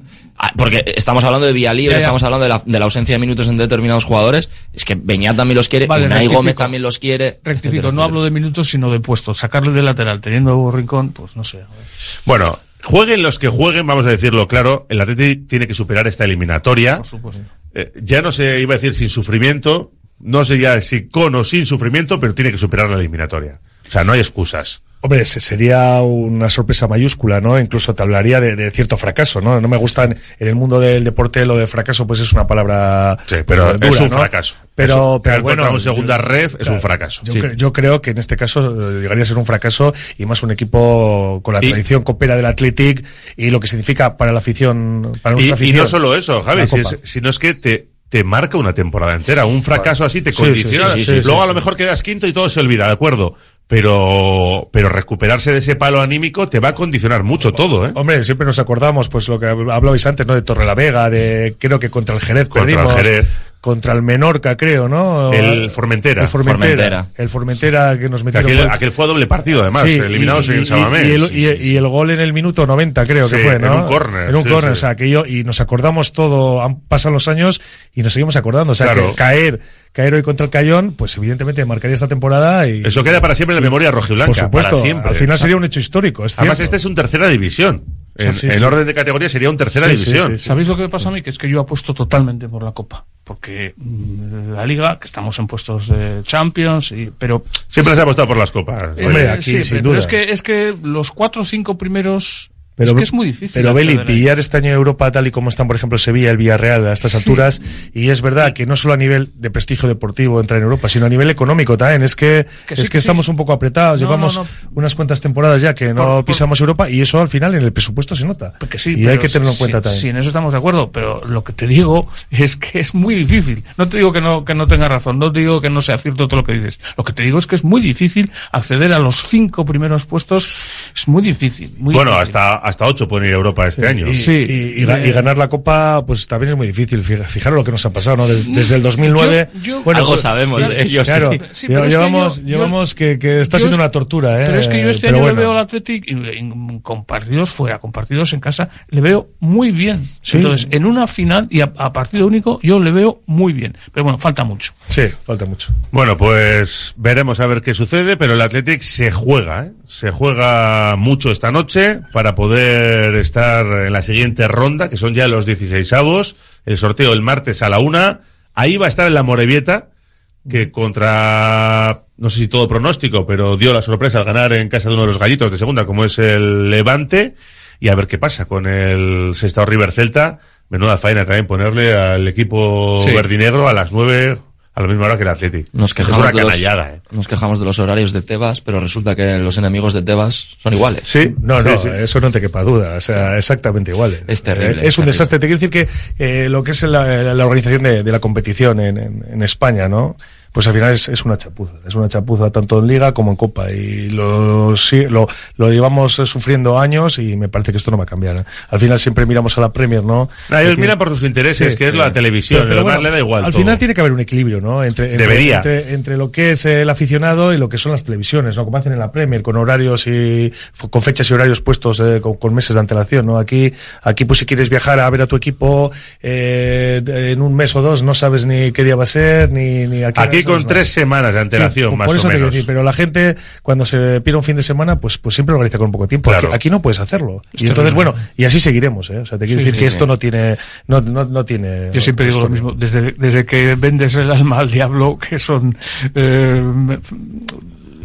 porque estamos hablando de vía libre, Ya, ya. estamos hablando de la, de la ausencia de minutos en determinados jugadores. Es que Beñat también los quiere, Vale, rectifico. Gómez también los quiere. Rectifico, etcétera, no etcétera. hablo de minutos, sino de puestos. Sacarle de lateral teniendo a Hugo Rincón, pues no sé. a ver. Bueno, jueguen los que jueguen, vamos a decirlo claro, el Atleti tiene que superar esta eliminatoria. Por supuesto. Eh, ya no se iba a decir sin sufrimiento, no sé ya si con o sin sufrimiento, pero tiene que superar la eliminatoria. O sea, no hay excusas. Hombre, se- sería una sorpresa mayúscula, ¿no? Incluso te hablaría de, de cierto fracaso, ¿no? No me gustan, en el mundo del deporte lo de fracaso pues es una palabra Sí, pero dura, es un ¿no? fracaso. Pero, Eso, pero bueno, un segunda yo- ref es claro, un fracaso. Yo, Sí. cre- yo creo que en este caso eh, llegaría a ser un fracaso y más un equipo con la Y- tradición copera del Athletic y lo que significa para la afición, para Y, nuestra y afición. no solo eso, Javi, si, es- sino es que te, te marca una temporada entera. Un fracaso así te Sí, condiciona. sí, sí, sí, Luego sí, a lo mejor quedas quinto y todo se olvida, de acuerdo. Pero, pero recuperarse de ese palo anímico te va a condicionar mucho todo, ¿eh? Hombre, siempre nos acordamos, pues lo que hablabais antes, ¿no? De Torrelavega, de creo que contra el Jerez Contra el perdimos. Jerez. Contra el Menorca, creo, ¿no? El Formentera. El Formentera. Formentera. El Formentera que nos metieron. aquel, aquel fue a doble partido, además, Sí, eliminados y- en y- Samamés. Y, el, Sí, y- sí, y sí. el gol en el minuto 90, creo que fue, en ¿no? un córner, En un sí, córner, sí. o sea, que yo, y nos acordamos todo, han pasado los años y nos seguimos acordando. O sea, Claro. que caer, caer hoy contra el Cayón, pues evidentemente marcaría esta temporada y. Eso queda para siempre en la memoria rojiblanca. Por supuesto, para siempre. al final sería un hecho histórico, es Además, este es un tercera división. En, sí, en sí. orden de categoría sería un tercera Sí, sí, división. sí, ¿Sabéis lo que me pasa a mí? Que es que yo apuesto totalmente por la Copa. Porque mm, la Liga, que estamos en puestos de Champions, y, pero... Siempre se ha apostado por las copas. Eh, Hombre, aquí, sí, sin pero duda. es que, es que los cuatro o cinco primeros... Pero, es que es muy difícil. Pero Beli, pillar este año Europa tal y como están, por ejemplo, Sevilla, el Villarreal a estas Sí. alturas, y es verdad que no solo a nivel de prestigio deportivo entrar en Europa, sino a nivel económico también. Es que, Que es sí, que que estamos sí. un poco apretados, No, llevamos no, no. unas cuantas temporadas ya que no Por- por- pisamos Europa y eso al final en el presupuesto se nota. Porque sí, y hay que tenerlo en cuenta también. Sí, en eso estamos de acuerdo, pero lo que te digo es que es muy difícil. No te digo que no, que no tenga razón, no te digo que no sea cierto todo lo que dices. Lo que te digo es que es muy difícil acceder a los cinco primeros puestos. Es muy difícil. Muy Bueno, difícil. hasta, hasta ocho pueden ir a Europa este año. Y, y- y ga- y ganar la Copa, pues también es muy difícil. Fija- Fijaros lo que nos ha pasado, ¿no? Des- Desde, el 2009. Yo- yo- Algo sabemos de ellos, Claro, sí. Sí, pero es que llevamos, yo- llevamos que, que está yo siendo una tortura, ¿eh? Pero es que yo este Pero año bueno. le veo al Athletic y, y con partidos fuera, con partidos en casa, le veo muy bien. Sí. Entonces, en una final y a, a partido único, yo le veo muy bien. Pero bueno, falta mucho. Sí, falta mucho. Bueno, pues veremos a ver qué sucede, pero el Athletic se juega, ¿eh? Se juega mucho esta noche para poder estar en la siguiente ronda, que son ya los 16 avos, el sorteo el martes a la una, ahí va a estar en la Morevieta, que contra, no sé si todo pronóstico, pero dio la sorpresa al ganar en casa de uno de los gallitos de segunda, como es el Levante, y a ver qué pasa con el Sestao River Celta, menuda faena también ponerle al equipo Sí. verdinegro a las nueve a la misma hora que el Athletic. Nos es quejamos, una de los, canallada, ¿eh? nos quejamos de los horarios de Tebas, pero resulta que los enemigos de Tebas son iguales. Sí, No, no, Sí, sí. eso no te quepa duda. O sea, exactamente igual. Es terrible, Eh, es es un terrible. desastre. Te quiero decir que eh, lo que es la, la organización de, de la competición en, en- en España, ¿no? Pues al final es, es una chapuza. Es una chapuza tanto en Liga como en Copa. Y lo, sí, lo, lo llevamos sufriendo años y me parece que esto no va a cambiar. ¿eh? Al final siempre miramos a la Premier, ¿no? Ah, ellos miran por sus intereses, Sí, que es sí. la televisión, Pero- lo le da igual. Al todo. final tiene que haber un equilibrio, ¿no? Entre, entre, Debería. entre, entre lo que es el aficionado y lo que son las televisiones, ¿no? Como hacen en la Premier, con horarios y con fechas y horarios puestos eh, con, con meses de antelación, ¿no? Aquí, aquí pues si quieres viajar a ver a tu equipo eh, en un mes o dos, no sabes ni qué día va a ser, ni, ni a qué Aquí con tres semanas de antelación, Sí, más por o eso te quiero menos. decir, pero la gente cuando se pide un fin de semana, pues, pues siempre lo organiza con un poco de tiempo. Claro. Aquí, aquí no puedes hacerlo. Es y entonces, terrible. bueno, y así seguiremos, ¿eh? O sea, te quiero Sí, decir sí, que sí. esto no tiene, no, no, no tiene. Yo siempre digo lo mismo, desde, desde que vendes el alma al diablo, que son eh,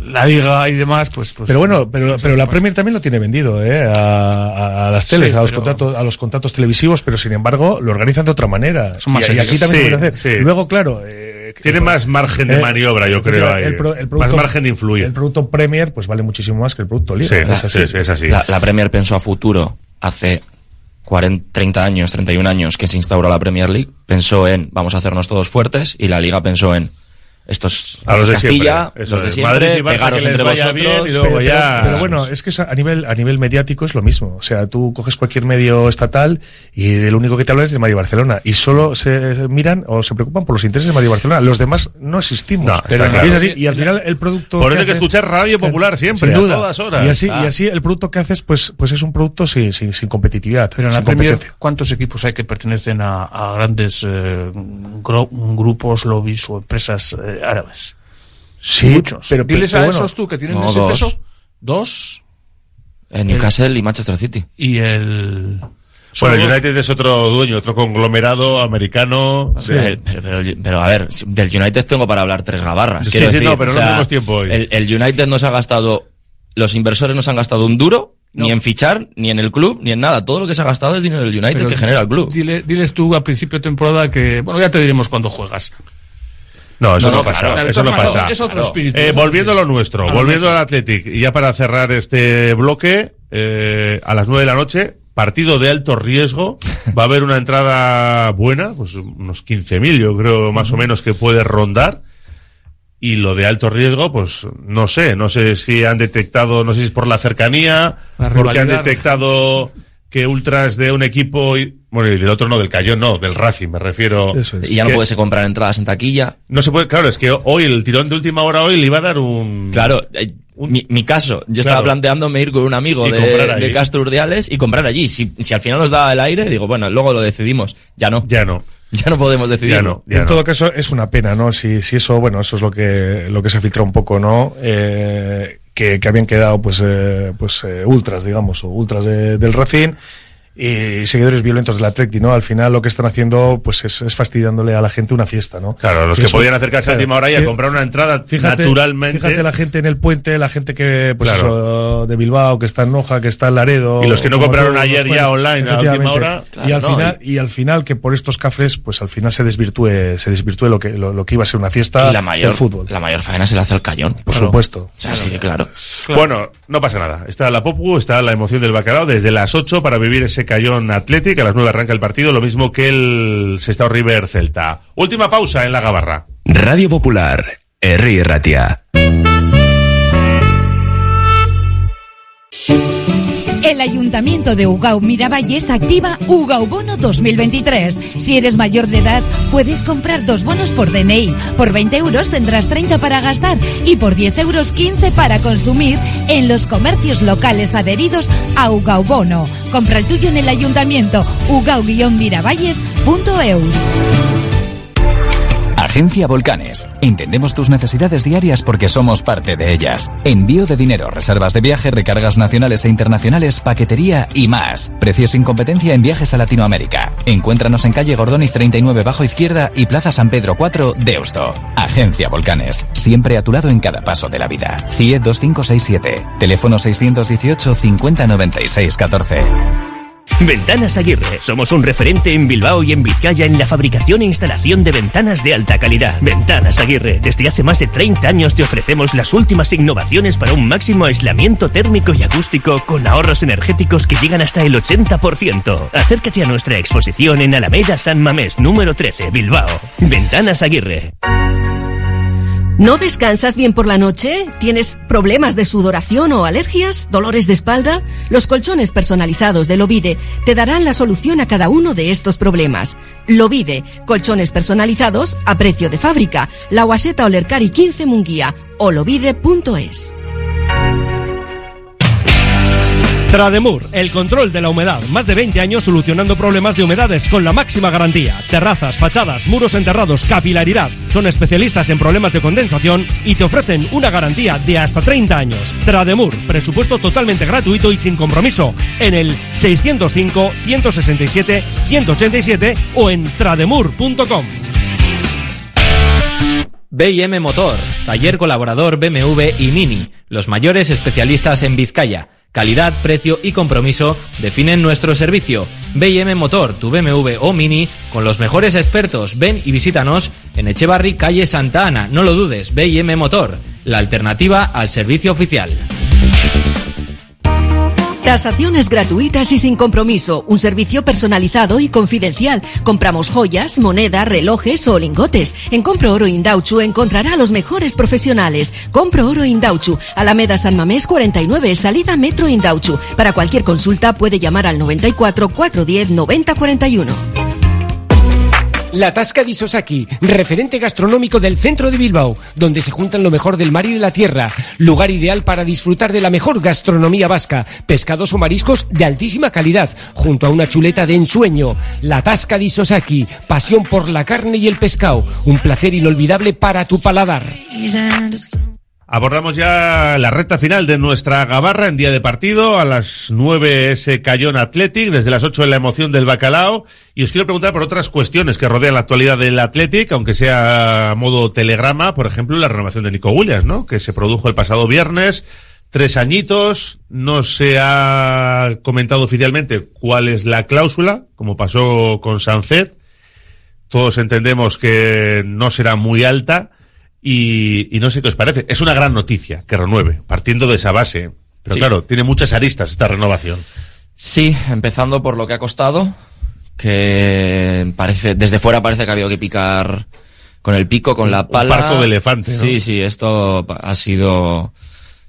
la liga y demás, pues... pues Pero bueno, pero, pero la pues, Premier también lo tiene vendido, ¿eh? A, a- a las teles, Sí, a, los pero- contratos, a los contratos televisivos, pero sin embargo lo organizan de otra manera. Son más y, y aquí también Sí, se puede hacer. sí. Luego, claro. eh, Tiene más margen de eh, maniobra, yo creo, ahí. el más margen de influir. El producto Premier, pues vale muchísimo más que el producto Liga. Sí, es así. sí, sí, es así. La, la Premier pensó a futuro hace 40, 30 años, 31 años que se instauró la Premier League. Pensó en vamos a hacernos todos fuertes y la Liga pensó en estos A los de Castilla, siempre, los de siempre, Madrid y Barça pegaros que les entre vaya vosotros. bien y luego pero, ya- pero- pero bueno, es que es a nivel, a nivel mediático es lo mismo. O sea, tú coges cualquier medio estatal y del único que te habla es de Madrid y Barcelona. Y solo se miran o se preocupan por los intereses de Madrid y Barcelona. Los demás no existimos. No, pero claro. es así. Y al final el producto. Por eso hay que escuchar Radio Popular siempre, Sin duda. a todas horas. Y así, Ah. y así el producto que haces, pues, pues es un producto sin, sin, sin competitividad. Pero en la Premier. ¿cuántos equipos hay que pertenecen a, a grandes eh, gro- grupos, lobbies o empresas eh, árabes? Sí, Muchos. pero- Diles pero a bueno. esos tú que tienen No, ese dos. peso. Dos. Eh, Newcastle y Manchester City. Y el... Bueno, el. United es otro dueño, otro conglomerado americano. Pero, pero- pero, a ver, del United tengo para hablar tres gabarras. Sí, quiero sí, decir, no, pero o no tenemos tiempo hoy. El, el United no se ha gastado, los inversores no se han gastado un duro, ni en fichar, ni en el club, ni en nada. Todo lo que se ha gastado es dinero del United Pero que genera el club. Dile, diles tú a principio de temporada que... Bueno, ya te diremos cuando juegas. No, eso No, pasa. claro, eso no pasa. es otro Claro. espíritu. Eh, volviendo a lo nuestro, A lo volviendo al Athletic, y ya para cerrar este bloque, eh, a las nueve de la noche, partido de alto riesgo, va a haber una entrada buena, pues unos 15.000 yo creo más o menos que puede rondar, y lo de alto riesgo, pues no sé, no sé si han detectado, no sé si es por la cercanía, La porque han detectado que ultras de un equipo, bueno, y del otro no, del Cayón no, del Racing me refiero. Eso es. Y ya no puedes comprar entradas en taquilla. No se puede, claro, es que hoy el tirón de última hora hoy le iba a dar un... Claro, eh, mi, mi caso, yo estaba Claro. planteándome ir con un amigo de, de Castro Urdiales y comprar allí. Si, si al final nos da el aire, digo, bueno, luego lo decidimos. Ya no. Ya no. Ya no podemos Ya decidirlo. no, ya en no. todo caso es una pena, ¿no? Si, si eso, bueno, eso es lo que lo que se filtra un poco, ¿no? Eh, que, que habían quedado, pues, eh, pues eh, ultras, digamos, o ultras de- del Racing y seguidores violentos del Atleti, ¿no? Al final lo que están haciendo, pues, es, es fastidiándole a la gente una fiesta, ¿no? Claro, los Y que eso- podían acercarse a claro, última hora y a comprar una entrada Fíjate, naturalmente. fíjate la gente en el puente, la gente que, pues Claro. eso, de Bilbao, que está en Noja, que está en Laredo. Y los que no compraron ayer ya online a última y al no, final, y... al final que por estos cafres, pues al final se desvirtúe, se desvirtúe lo que, lo, lo que iba a ser una fiesta Y la mayor, del fútbol. la mayor faena se la hace al cayón. Por supuesto. O sea, sí, claro. Bueno, no pasa nada. Está la Popu, está la emoción del bacalao desde las 8 para vivir ese cayón Athletic. A las 9 arranca el partido, lo mismo que el Sestao River Celta. Última pausa en la Gabarra. Radio Popular, Herri Ratia. El Ayuntamiento de Ugao Miravalles activa Ugao Bono 2023. Si eres mayor de edad, puedes comprar dos bonos por DNI. Por 20 euros tendrás 30 para gastar y por 10 euros 15 para consumir en los comercios locales adheridos a Ugao Bono. Compra el tuyo en el Ayuntamiento ugao-miravalles.eus. Agencia Volcanes. Entendemos tus necesidades diarias porque somos parte de ellas. Envío de dinero, reservas de viaje, recargas nacionales e internacionales, paquetería y más. Precios sin competencia en viajes a Latinoamérica. Encuéntranos en calle Gordoniz 39 bajo izquierda y Plaza San Pedro 4, Deusto. Agencia Volcanes. Siempre a tu lado en cada paso de la vida. CIE 2567. Teléfono 618 50 96 14. Ventanas Aguirre. Somos un referente en Bilbao y en Vizcaya en la fabricación e instalación de ventanas de alta calidad. Ventanas Aguirre. Desde hace más de 30 años te ofrecemos las últimas innovaciones para un máximo aislamiento térmico y acústico con ahorros energéticos que llegan hasta el 80%. Acércate a nuestra exposición en Alameda San Mamés número 13, Bilbao. Ventanas Aguirre. ¿No descansas bien por la noche? ¿Tienes problemas de sudoración o alergias? ¿Dolores de espalda? Los colchones personalizados de Lovide te darán la solución a cada uno de estos problemas. Lovide, colchones personalizados a precio de fábrica. La Guaseta Olercari 15 Munguía o lovide.es. Trademur, el control de la humedad. Más de 20 años solucionando problemas de humedades con la máxima garantía. Terrazas, fachadas, muros enterrados, capilaridad. Son especialistas en problemas de condensación y te ofrecen una garantía de hasta 30 años. Trademur, presupuesto totalmente gratuito y sin compromiso. En el 605-167-187 o en trademur.com. BM Motor, taller colaborador BMW y Mini, los mayores especialistas en Vizcaya. Calidad, precio y compromiso definen nuestro servicio. BM Motor, tu BMW o Mini, con los mejores expertos. Ven y visítanos en Echevarri, calle Santa Ana. No lo dudes, BM Motor, la alternativa al servicio oficial. Tasaciones gratuitas y sin compromiso. Un servicio personalizado y confidencial. Compramos joyas, moneda, relojes o lingotes. En Compro Oro Indauchu encontrará a los mejores profesionales. Compro Oro Indauchu, Alameda San Mamés 49, salida Metro Indauchu. Para cualquier consulta puede llamar al 94 410 90 41. La Tasca di Sosaki, referente gastronómico del centro de Bilbao, donde se juntan lo mejor del mar y de la tierra. Lugar ideal para disfrutar de la mejor gastronomía vasca, pescados o mariscos de altísima calidad, junto a una chuleta de ensueño. La Tasca di Sosaki, pasión por la carne y el pescado, un placer inolvidable para tu paladar. Abordamos ya la recta final de nuestra gabarra en día de partido. A las 9 ese Cayón Athletic, desde las 8 la emoción del bacalao. Y os quiero preguntar por otras cuestiones que rodean la actualidad del Athletic, aunque sea a modo telegrama, por ejemplo, la renovación de Nico Williams, ¿no? Que se produjo el pasado viernes. Tres añitos, no se ha comentado oficialmente cuál es la cláusula, como pasó con Sancet. Todos entendemos que no será muy alta. Y, y, no sé qué os parece. Es una gran noticia que renueve, partiendo de esa base. Pero Sí. claro, tiene muchas aristas esta renovación. Sí, empezando por lo que ha costado, que parece, desde fuera parece que ha habido que picar con el pico, con la pala. parto de elefante, ¿no? Sí, sí, esto ha sido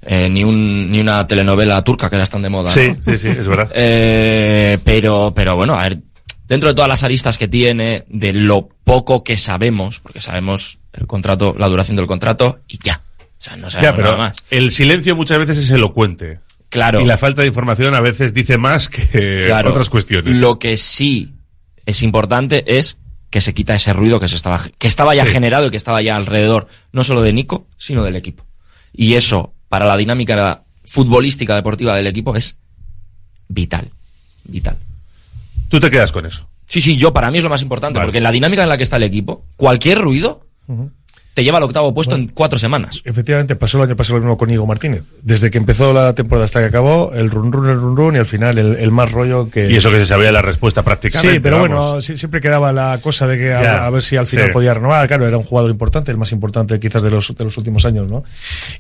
eh, ni un, ni una telenovela turca que era tan de moda. Sí, ¿no? sí, sí, es verdad. Eh, pero, pero bueno, a ver, dentro de todas las aristas que tiene, de lo poco que sabemos, porque sabemos el contrato, la duración del contrato y ya. O sea, no sabemos Ya, pero nada más. el silencio muchas veces es elocuente. Claro. Y la falta de información a veces dice más que Claro. otras cuestiones. Lo que sí es importante es que se quita ese ruido que se estaba que estaba ya Sí. generado y que estaba ya alrededor no solo de Nico, sino del equipo. Y eso para la dinámica futbolística deportiva del equipo es vital, vital. Tú te quedas con eso. Sí, sí, yo para mí es lo más importante, porque en la dinámica en la que está el equipo, cualquier ruido te lleva al octavo puesto en cuatro semanas. Efectivamente, pasó el año pasado lo mismo con Igo Martínez. Desde que empezó la temporada hasta que acabó, el run run, el run run y al final el, el más rollo que... Y eso que se sabía la respuesta prácticamente. Sí, pero vamos. bueno, sí- siempre quedaba la cosa de que a, Ya, a ver si al final sí. podía renovar. Claro, era un jugador importante, el más importante quizás de los, de los últimos años, ¿no?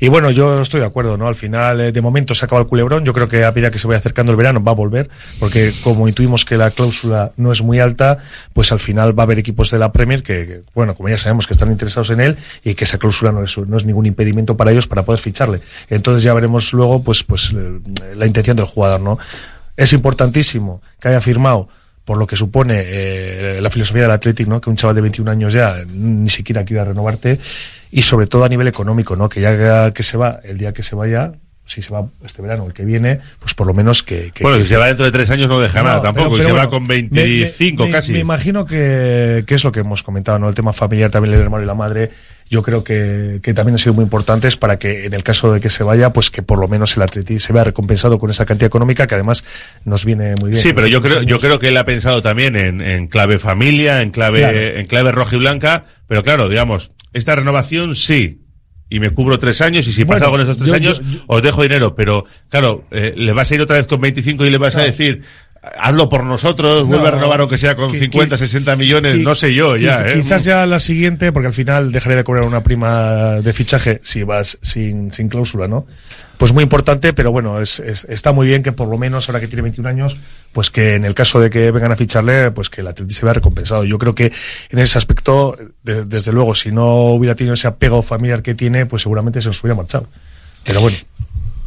Y bueno, yo estoy de acuerdo, ¿no? Al final, eh, de momento se acaba el culebrón. Yo creo que a medida que se vaya acercando el verano va a volver, porque como intuimos que la cláusula no es muy alta, pues al final va a haber equipos de la Premier que, que, bueno, como ya sabemos que están interesados en él y que esa cláusula no es, no es ningún impedimento para ellos para poder ficharle. Entonces ya veremos luego pues, pues eh, la intención del jugador, ¿no? Es importantísimo que haya firmado por lo que supone eh, la filosofía del Athletic, ¿no? Que un chaval de 21 años ya ni siquiera quiera renovarte y sobre todo a nivel económico, ¿no? Que ya que se va, el día que se vaya, si se va este verano el que viene, pues por lo menos que... que bueno, que- si se va dentro de tres años no deja No, nada tampoco, pero- y se va con me- 25 me- casi. Me imagino que, que es lo que hemos comentado, ¿no? El tema familiar, también el hermano y la madre, yo creo que, que también han sido muy importantes para que en el caso de que se vaya, pues que por lo menos el Atleti se vea recompensado con esa cantidad económica que además nos viene muy bien. Sí, pero yo creo, yo creo que él ha pensado también en, en clave familia, en clave, Claro. en clave roja y blanca, pero claro, digamos, esta renovación sí, y me cubro tres años, y si Bueno, pasa algo en esos tres yo- años, yo- yo- os dejo dinero, pero claro, eh, le vas a ir otra vez con 25 y le vas a decir, hazlo por nosotros, vuelve a No, renovar aunque sea con qui- 50, qui- 60 millones, no sé yo, ya, ¿eh? Quizás ya la siguiente, porque al final dejaría de cobrar una prima de fichaje si vas sin, sin cláusula, ¿no? Pues muy importante, pero bueno, es, es- está muy bien que por lo menos ahora que tiene 21 años, pues que en el caso de que vengan a ficharle, pues que el Atleti se vea recompensado. Yo creo que en ese aspecto, de- desde luego, si no hubiera tenido ese apego familiar que tiene, pues seguramente se nos hubiera marchado. Pero bueno.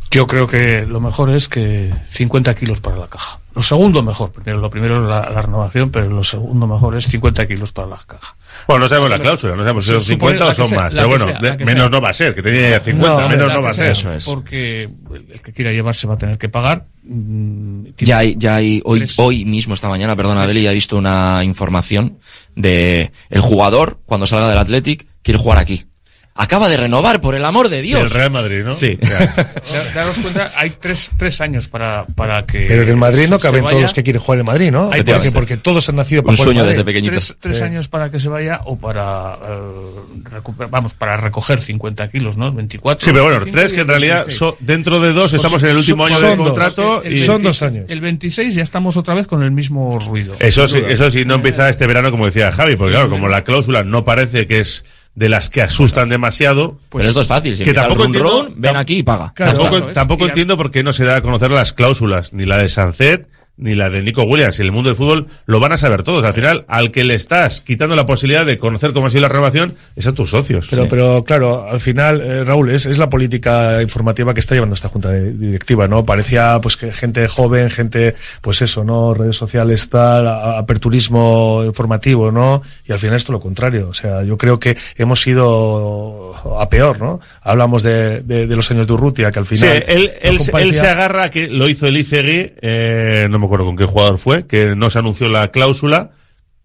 Yo creo que lo mejor es que 50 kilos para la caja. Lo segundo mejor. Primero, lo primero es la, la renovación, pero lo segundo mejor es 50 kilos para la caja. Bueno, no sabemos la cláusula, no sabemos si son Supone 50 la o son sea, más, pero bueno, sea, menos sea. no va a ser, que tenía ya 50, No, menos no va a ser. Porque el que quiera llevarse va a tener que pagar. Mm, Ya hay, ya hay hoy, Tres. hoy mismo, esta mañana, perdona, Beli, ya he visto una información de el jugador, cuando salga del Athletic, quiere jugar aquí. Acaba de renovar, por el amor de Dios. El Real Madrid, ¿no? Sí. Da- Daros cuenta, hay tres, tres años para, para que. Pero en el Madrid no caben todos los que quieren jugar en Madrid, ¿no? Hay Porque, porque todos han nacido para Un jugar en sueño Madrid. desde pequeñito. Tres, tres Sí. años para que se vaya o para eh, vamos para recoger 50 kilos, ¿no? 24. Sí, pero bueno, 25 tres que en realidad 26. son- dentro de dos estamos en el último son- año del contrato El y Son 20 dos años. El 26 ya estamos otra vez con el mismo ruido. eso sí, eso sí no empieza este verano como decía Javi, porque claro, como la cláusula no parece que es de las que asustan demasiado, Pero esto es fácil, si que tampoco run entiendo, run, ven aquí y paga. Claro. Tampoco, tampoco entiendo por qué no se da a conocer las cláusulas, ni la de Sancet, ni la de Nico Williams. En el mundo del fútbol lo van a saber todos. Al final, al que le estás quitando la posibilidad de conocer cómo ha sido la renovación, es a tus socios. Pero, Sí. pero claro, al final, eh, Raúl, es, es la política informativa que está llevando esta junta de- directiva, ¿no? Parecía pues que gente joven, gente, pues eso, ¿no? Redes sociales, tal, aperturismo informativo, ¿no? Y al final esto lo contrario. O sea, yo creo que hemos ido a peor, ¿no? Hablamos de, de, de los años de Urrutia, que al Sí, final. él, él, no él se agarra a que lo hizo el Icegui, eh, no me acuerdo con qué jugador fue, que no se anunció la cláusula,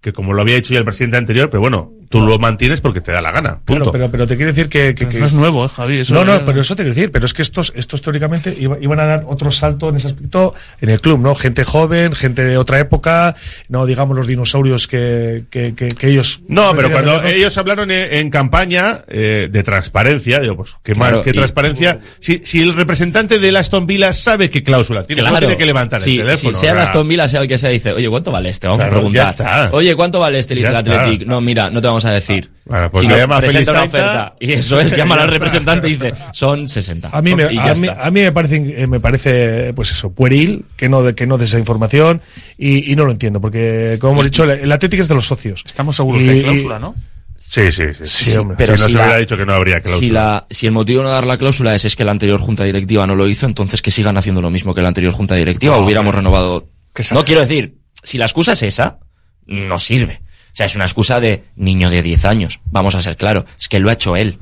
que como lo había hecho ya el presidente anterior, pero bueno, tú lo mantienes porque te da la gana. Punto. Claro, pero, pero te quiero decir que. que- que- No es nuevo, ¿eh, Javi. Eso no, no, pero eso te quiero decir, pero es que estos, estos teóricamente iba- iban a dar otro salto en ese aspecto en el club, ¿no? Gente joven, gente de otra época, no digamos los dinosaurios que, que, que, que ellos. No, pero cuando ellos hablaron en, en campaña eh, de transparencia, digo, pues, ¿qué, más, Claro, qué y- transparencia? Si, si el representante de Aston Villa sabe qué cláusula tiene, Claro. tiene que levantar Sí, el teléfono. Si sea el Aston Villa, sea el que sea, dice, oye, ¿cuánto vale este? Vamos Claro, a preguntar. ya está. Oye, ¿cuánto vale este? Le dice Ya el está. Athletic. No, mira, no te vamos a decir. Bueno, pues Sino le llama presenta una oferta. Y eso es, llaman Ya al representante y dice, son 60. A mí, me, Y a, mí, está. a mí me parece, eh, me parece, pues eso, pueril, que no, de- que no de esa información, y, y no lo entiendo, porque, como hemos dicho, el, el Atlético es de los socios. Estamos seguros Y- que hay y- cláusula, ¿no? Sí, sí, sí. Sí, pero si no si se la- hubiera dicho que no habría cláusula. Si, la, si el motivo de no dar la cláusula es, es que la anterior junta directiva no lo hizo, entonces que sigan haciendo lo mismo que la anterior junta directiva, No, hubiéramos renovado. No quiero decir, si la excusa es esa, no sirve. O sea, es una excusa de niño de 10 años. Vamos a ser claros. Es que lo ha hecho él.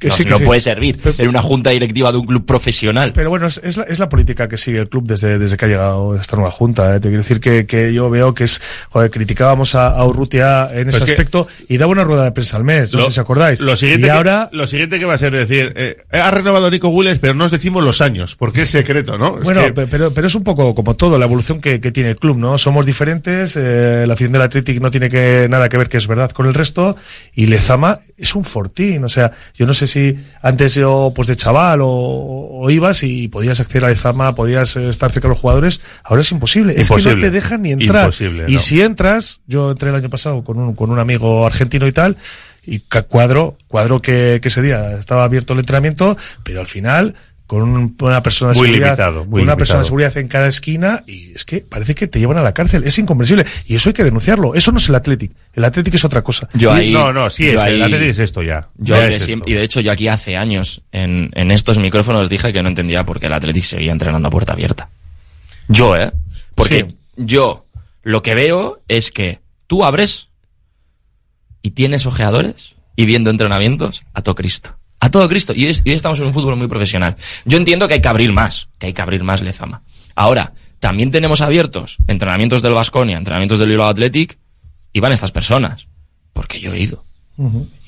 Que no sí, que no sí. puede servir en una junta directiva de un club profesional. Pero bueno, es, es la, es la política que sigue el club desde, desde que ha llegado esta nueva junta. ¿eh? Te quiero decir que, que yo veo que es, joder, criticábamos a, a Urrutia en ese es que- aspecto y daba una rueda de prensa al mes, no Lo- sé si acordáis. Lo siguiente, y que, ahora, lo siguiente que va a ser decir, eh, ha renovado Nico Williams, pero no os decimos los años, porque es secreto, ¿no? Es bueno, que- pero, pero es un poco como todo, la evolución que, que tiene el club, ¿no? Somos diferentes, eh, la afición del Athletic no tiene que, nada que ver que es verdad con el resto, y Lezama es un fortín, o sea, yo no sé si antes yo, pues de chaval, o, o ibas y podías acceder a Lezama, podías eh, estar cerca de los jugadores, ahora es imposible, es que no te dejan ni entrar. Imposible, y no. si entras, yo entré el año pasado con un, con un amigo argentino y tal, y cuadro, cuadro que, que ese día estaba abierto el entrenamiento, pero al final con un- una persona de Muy seguridad, limitado, muy con una persona de seguridad en cada esquina y es que parece que te llevan a la cárcel, es incomprensible y eso hay que denunciarlo, eso no es el Athletic, el Athletic es otra cosa. Yo ahí, no, no, sí yo es, ahí- el Athletic es esto ya. Yo Ya ahí es de esto. siem- y de hecho yo aquí hace años en, en estos micrófonos dije que no entendía por qué el Athletic seguía entrenando a puerta abierta. Yo, ¿eh? Porque Sí. yo lo que veo es que tú abres y tienes ojeadores y viendo entrenamientos a todo Cristo. A todo Cristo. Y hoy, estamos en un fútbol muy profesional. Yo entiendo que hay que abrir más, que hay que abrir más Lezama. Ahora, también tenemos abiertos entrenamientos del Vasconia, entrenamientos del Bilbao Athletic, y van estas personas. Porque yo he ido.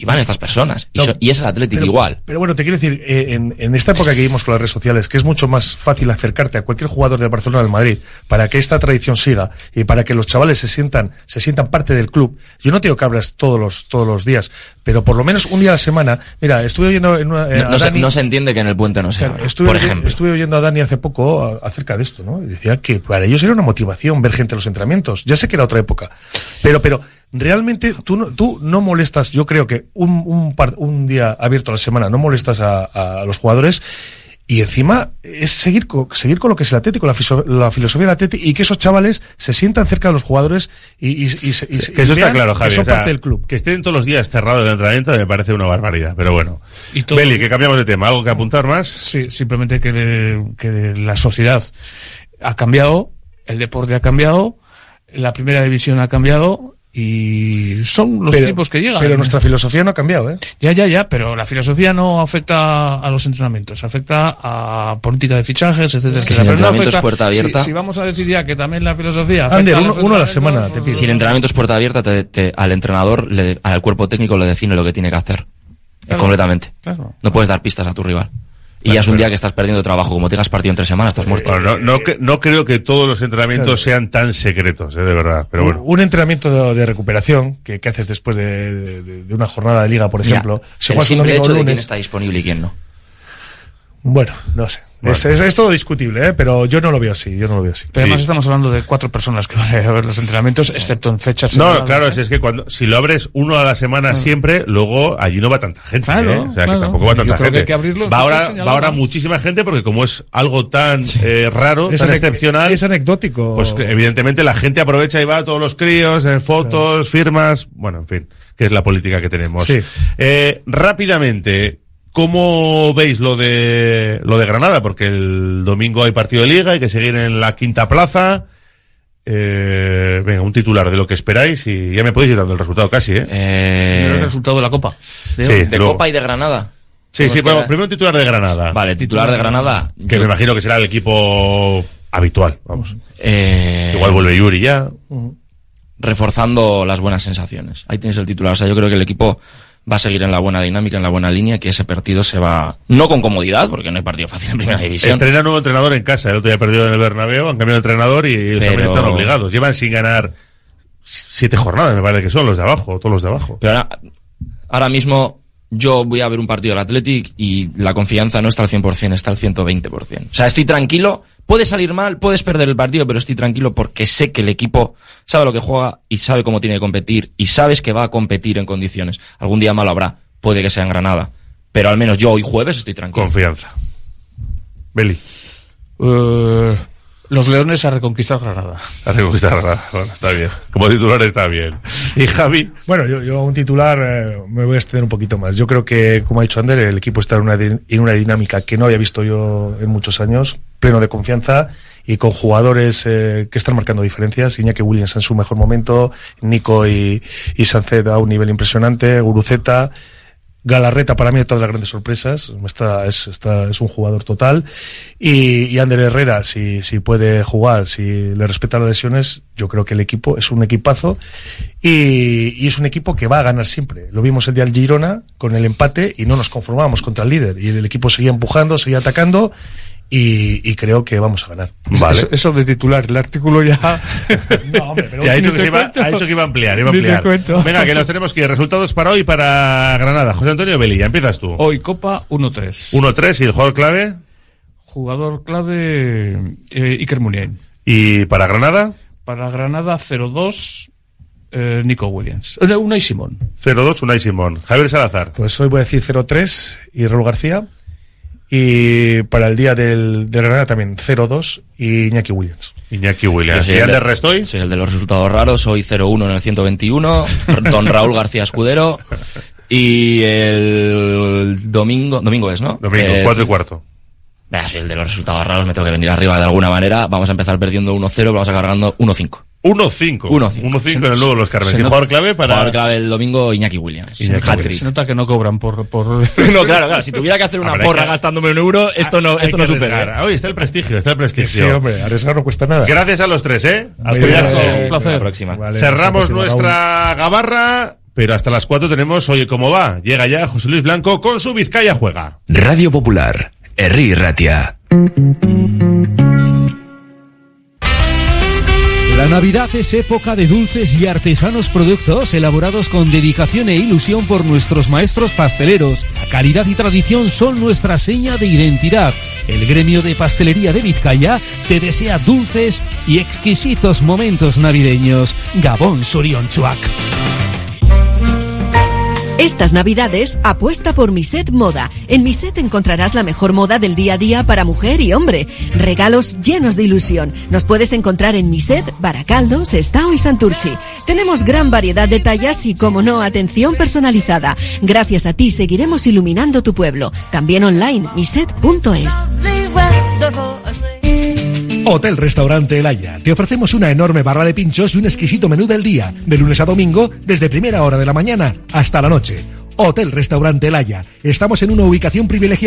Y van estas personas. Y, No, so- y es el Athletic pero- igual. Pero bueno, te quiero decir, eh, en, en esta época que vivimos con las redes sociales, que es mucho más fácil acercarte a cualquier jugador del Barcelona o del Madrid para que esta tradición siga y para que los chavales se sientan, se sientan parte del club. Yo no tengo que hablas todos los, todos los días, pero por lo menos un día a la semana. Mira, estuve oyendo en una, eh, No, no se, Dani- no se entiende que en el puente no se Claro, abra, estuve, por ejemplo. estuve oyendo a Dani hace poco acerca de esto, ¿no? Y decía que para ellos era una motivación ver gente en los entrenamientos. Ya sé que era otra época, pero, pero realmente tú no, tú no molestas, yo creo que un, un, par- un día abierto a la semana no molestas a, a los jugadores. Y encima es seguir con, seguir con lo que es el Atlético, la, fiso- la filosofía del Atlético y que esos chavales se sientan cerca de los jugadores y, y, y y se- Que eso y está vean claro, que Javi. son o sea, parte del club. Que estén todos los días cerrados el entrenamiento me parece una barbaridad, pero bueno. Y todo- Beli, que cambiamos de tema. ¿Algo que apuntar más? Sí, simplemente que, de- que la sociedad ha cambiado, el deporte ha cambiado, la primera división ha cambiado y son los Pero- tiempos que llegan. Pero nuestra filosofía no ha cambiado, ¿eh? Ya, ya, ya, pero la filosofía no afecta a los entrenamientos, afecta a política de fichajes, etcétera. Es que etcétera. si el no entrenamiento es puerta abierta- Si, si vamos a decir ya que también la filosofía. Ander, uno, a la semana, te pido. Si el entrenamiento es puerta abierta, te- te- al entrenador, le- al cuerpo técnico le define lo que tiene que hacer. Claro, completamente. claro. No puedes dar pistas a tu rival. Y Claro, ya es un día que estás perdiendo trabajo. Como tengas partido en tres semanas, estás muerto. Bueno, no, no, no creo que todos los entrenamientos Claro. sean tan secretos, eh, de verdad. Pero bueno. Un entrenamiento de, de recuperación que, que haces después de, de- de una jornada de liga, por ejemplo. El simple domingo o hecho de quién lunes, está disponible y quién no. Bueno, no sé. Es, es- es todo discutible, ¿eh? pero yo no lo veo así. Yo no lo veo así. Pero además estamos hablando de cuatro personas que van a ver los entrenamientos, excepto en fechas. No, claro, ¿eh? si es que cuando, si lo abres uno a la semana siempre, luego allí no va tanta gente, Claro, ¿eh? O sea, claro. que tampoco va Yo tanta que gente. hay que va ahora, va ahora muchísima gente porque como es algo tan eh, raro, Es tan excepcional, Es anecdótico. pues evidentemente la gente aprovecha y va a todos los críos, en fotos, firmas, bueno, en fin, que es la política que tenemos. Sí. Eh, rápidamente, ¿cómo veis lo de lo de Granada? Porque el domingo hay partido de liga, hay que seguir en la quinta plaza. Eh, venga, un titular de lo que esperáis y ya me podéis ir dando el resultado casi, ¿eh? Primero el resultado de la Copa. Sí, de luego- Copa y de Granada. Sí, ¿Cómo sí, bueno, primero un titular de Granada. Vale, titular de Granada. Que yo- me imagino que será el equipo habitual, vamos. eh, Igual vuelve Yuri ya. reforzando las buenas sensaciones. Ahí tienes el titular. O sea, yo creo que el equipo va a seguir en la buena dinámica, en la buena línea, que ese partido se va, no con comodidad, porque no hay partido fácil en primera división. Estrena nuevo entrenador en casa. El otro día perdido en el Bernabéu, han cambiado de entrenador y ellos Pero- también están obligados. Llevan sin ganar siete jornadas, me parece que son los de abajo, todos los de abajo. Pero ahora, ahora mismo yo voy a ver un partido del Athletic y la confianza no está al 100%, está al 120%. O sea, estoy tranquilo, puede salir mal, puedes perder el partido, pero estoy tranquilo porque sé que el equipo sabe lo que juega y sabe cómo tiene que competir y sabes que va a competir en condiciones. Algún día malo habrá, puede que sea en Granada, pero al menos yo hoy jueves estoy tranquilo. Confianza. Beli. Eh, los Leones a reconquistar Granada. A reconquistar Granada. Bueno, está bien. Como titular está bien. Y Javi. Bueno, yo, yo un titular eh, me voy a extender un poquito más. Yo creo que, como ha dicho Ander, el equipo está en una, en una dinámica que no había visto yo en muchos años, pleno de confianza y con jugadores eh, que están marcando diferencias. Iñaki Williams en su mejor momento, Nico y, y Sancet a un nivel impresionante, Guruceta. Galarreta para mí de todas las grandes sorpresas, está, es, está, es un jugador total. Y, y Ander Herrera si, si puede jugar, si le respeta las lesiones, yo creo que el equipo es un equipazo. Y, y es un equipo que va a ganar siempre. Lo vimos el día del Girona con el empate y no nos conformábamos contra el líder. Y el equipo seguía empujando, seguía atacando y, y creo que vamos a ganar. Eso, eso de titular, el artículo ya. No, hombre, pero Ya ha dicho, que se iba, ha dicho que iba a ampliar, iba a ampliar. Venga, que nos tenemos que ir. Resultados para hoy para Granada. José Antonio Belilla, empiezas tú. Hoy Copa 1-3. 1-3 y el jugador clave. Jugador clave eh, Iker Muniain. Y para Granada, Para Granada 0-2 eh, Nico Williams. Eh, Unai Simón. 0-2, Unai Simón. Javier Salazar. Pues hoy voy a decir 0-3 y Raúl García Y para el día del, de Granada también 0-2 y Iñaki Williams. Iñaki Williams. ¿Y el de- Restoy? Soy el de los resultados raros, soy 0-1 en el 121, don Raúl García Escudero. Y el domingo, domingo es, ¿no? Domingo, Eh, cuatro y cuarto. Soy el de los resultados raros, me tengo que venir arriba de alguna manera. Vamos a empezar perdiendo 1-0, vamos a acabar ganando 1-5. 1-5. 1-5. 1-5 en el nuevo Los Carmen. se ¿Y jugador clave para...? Jugador clave el domingo, Iñaki Williams. Iñaki. Se nota que no cobran por... por... No, claro, claro. Si tuviera que hacer una porra que- gastándome un euro, esto no, esto no supera. Ah, Oye, está el prestigio, está el Sí, prestigio. hombre, arriesgar no cuesta nada. Gracias a los tres, ¿eh? A Muy cuidarse. bien. Un placer. La próxima. Vale, Cerramos hasta la próxima, nuestra gabarra, pero hasta las 4 tenemos Oye cómo va. Llega ya José Luis Blanco con su Vizcaya Juega. Radio Popular, Herri Ratia. La Navidad es época de dulces y artesanos productos elaborados con dedicación e ilusión por nuestros maestros pasteleros. La calidad y tradición son nuestra seña de identidad. El gremio de pastelería de Vizcaya te desea dulces y exquisitos momentos navideños. Gabón Surionchuac. Estas navidades apuesta por Miset Moda. En Miset encontrarás la mejor moda del día a día para mujer y hombre. Regalos llenos de ilusión. Nos puedes encontrar en Miset, Baracaldo, Sestao y Santurchi. Tenemos gran variedad de tallas y, como no, atención personalizada. Gracias a ti seguiremos iluminando tu pueblo. También online, miset.es. Hotel Restaurante El Haya. Te ofrecemos una enorme barra de pinchos y un exquisito menú del día, de lunes a domingo, desde primera hora de la mañana hasta la noche. Hotel Restaurante El Haya. Estamos en una ubicación privilegiada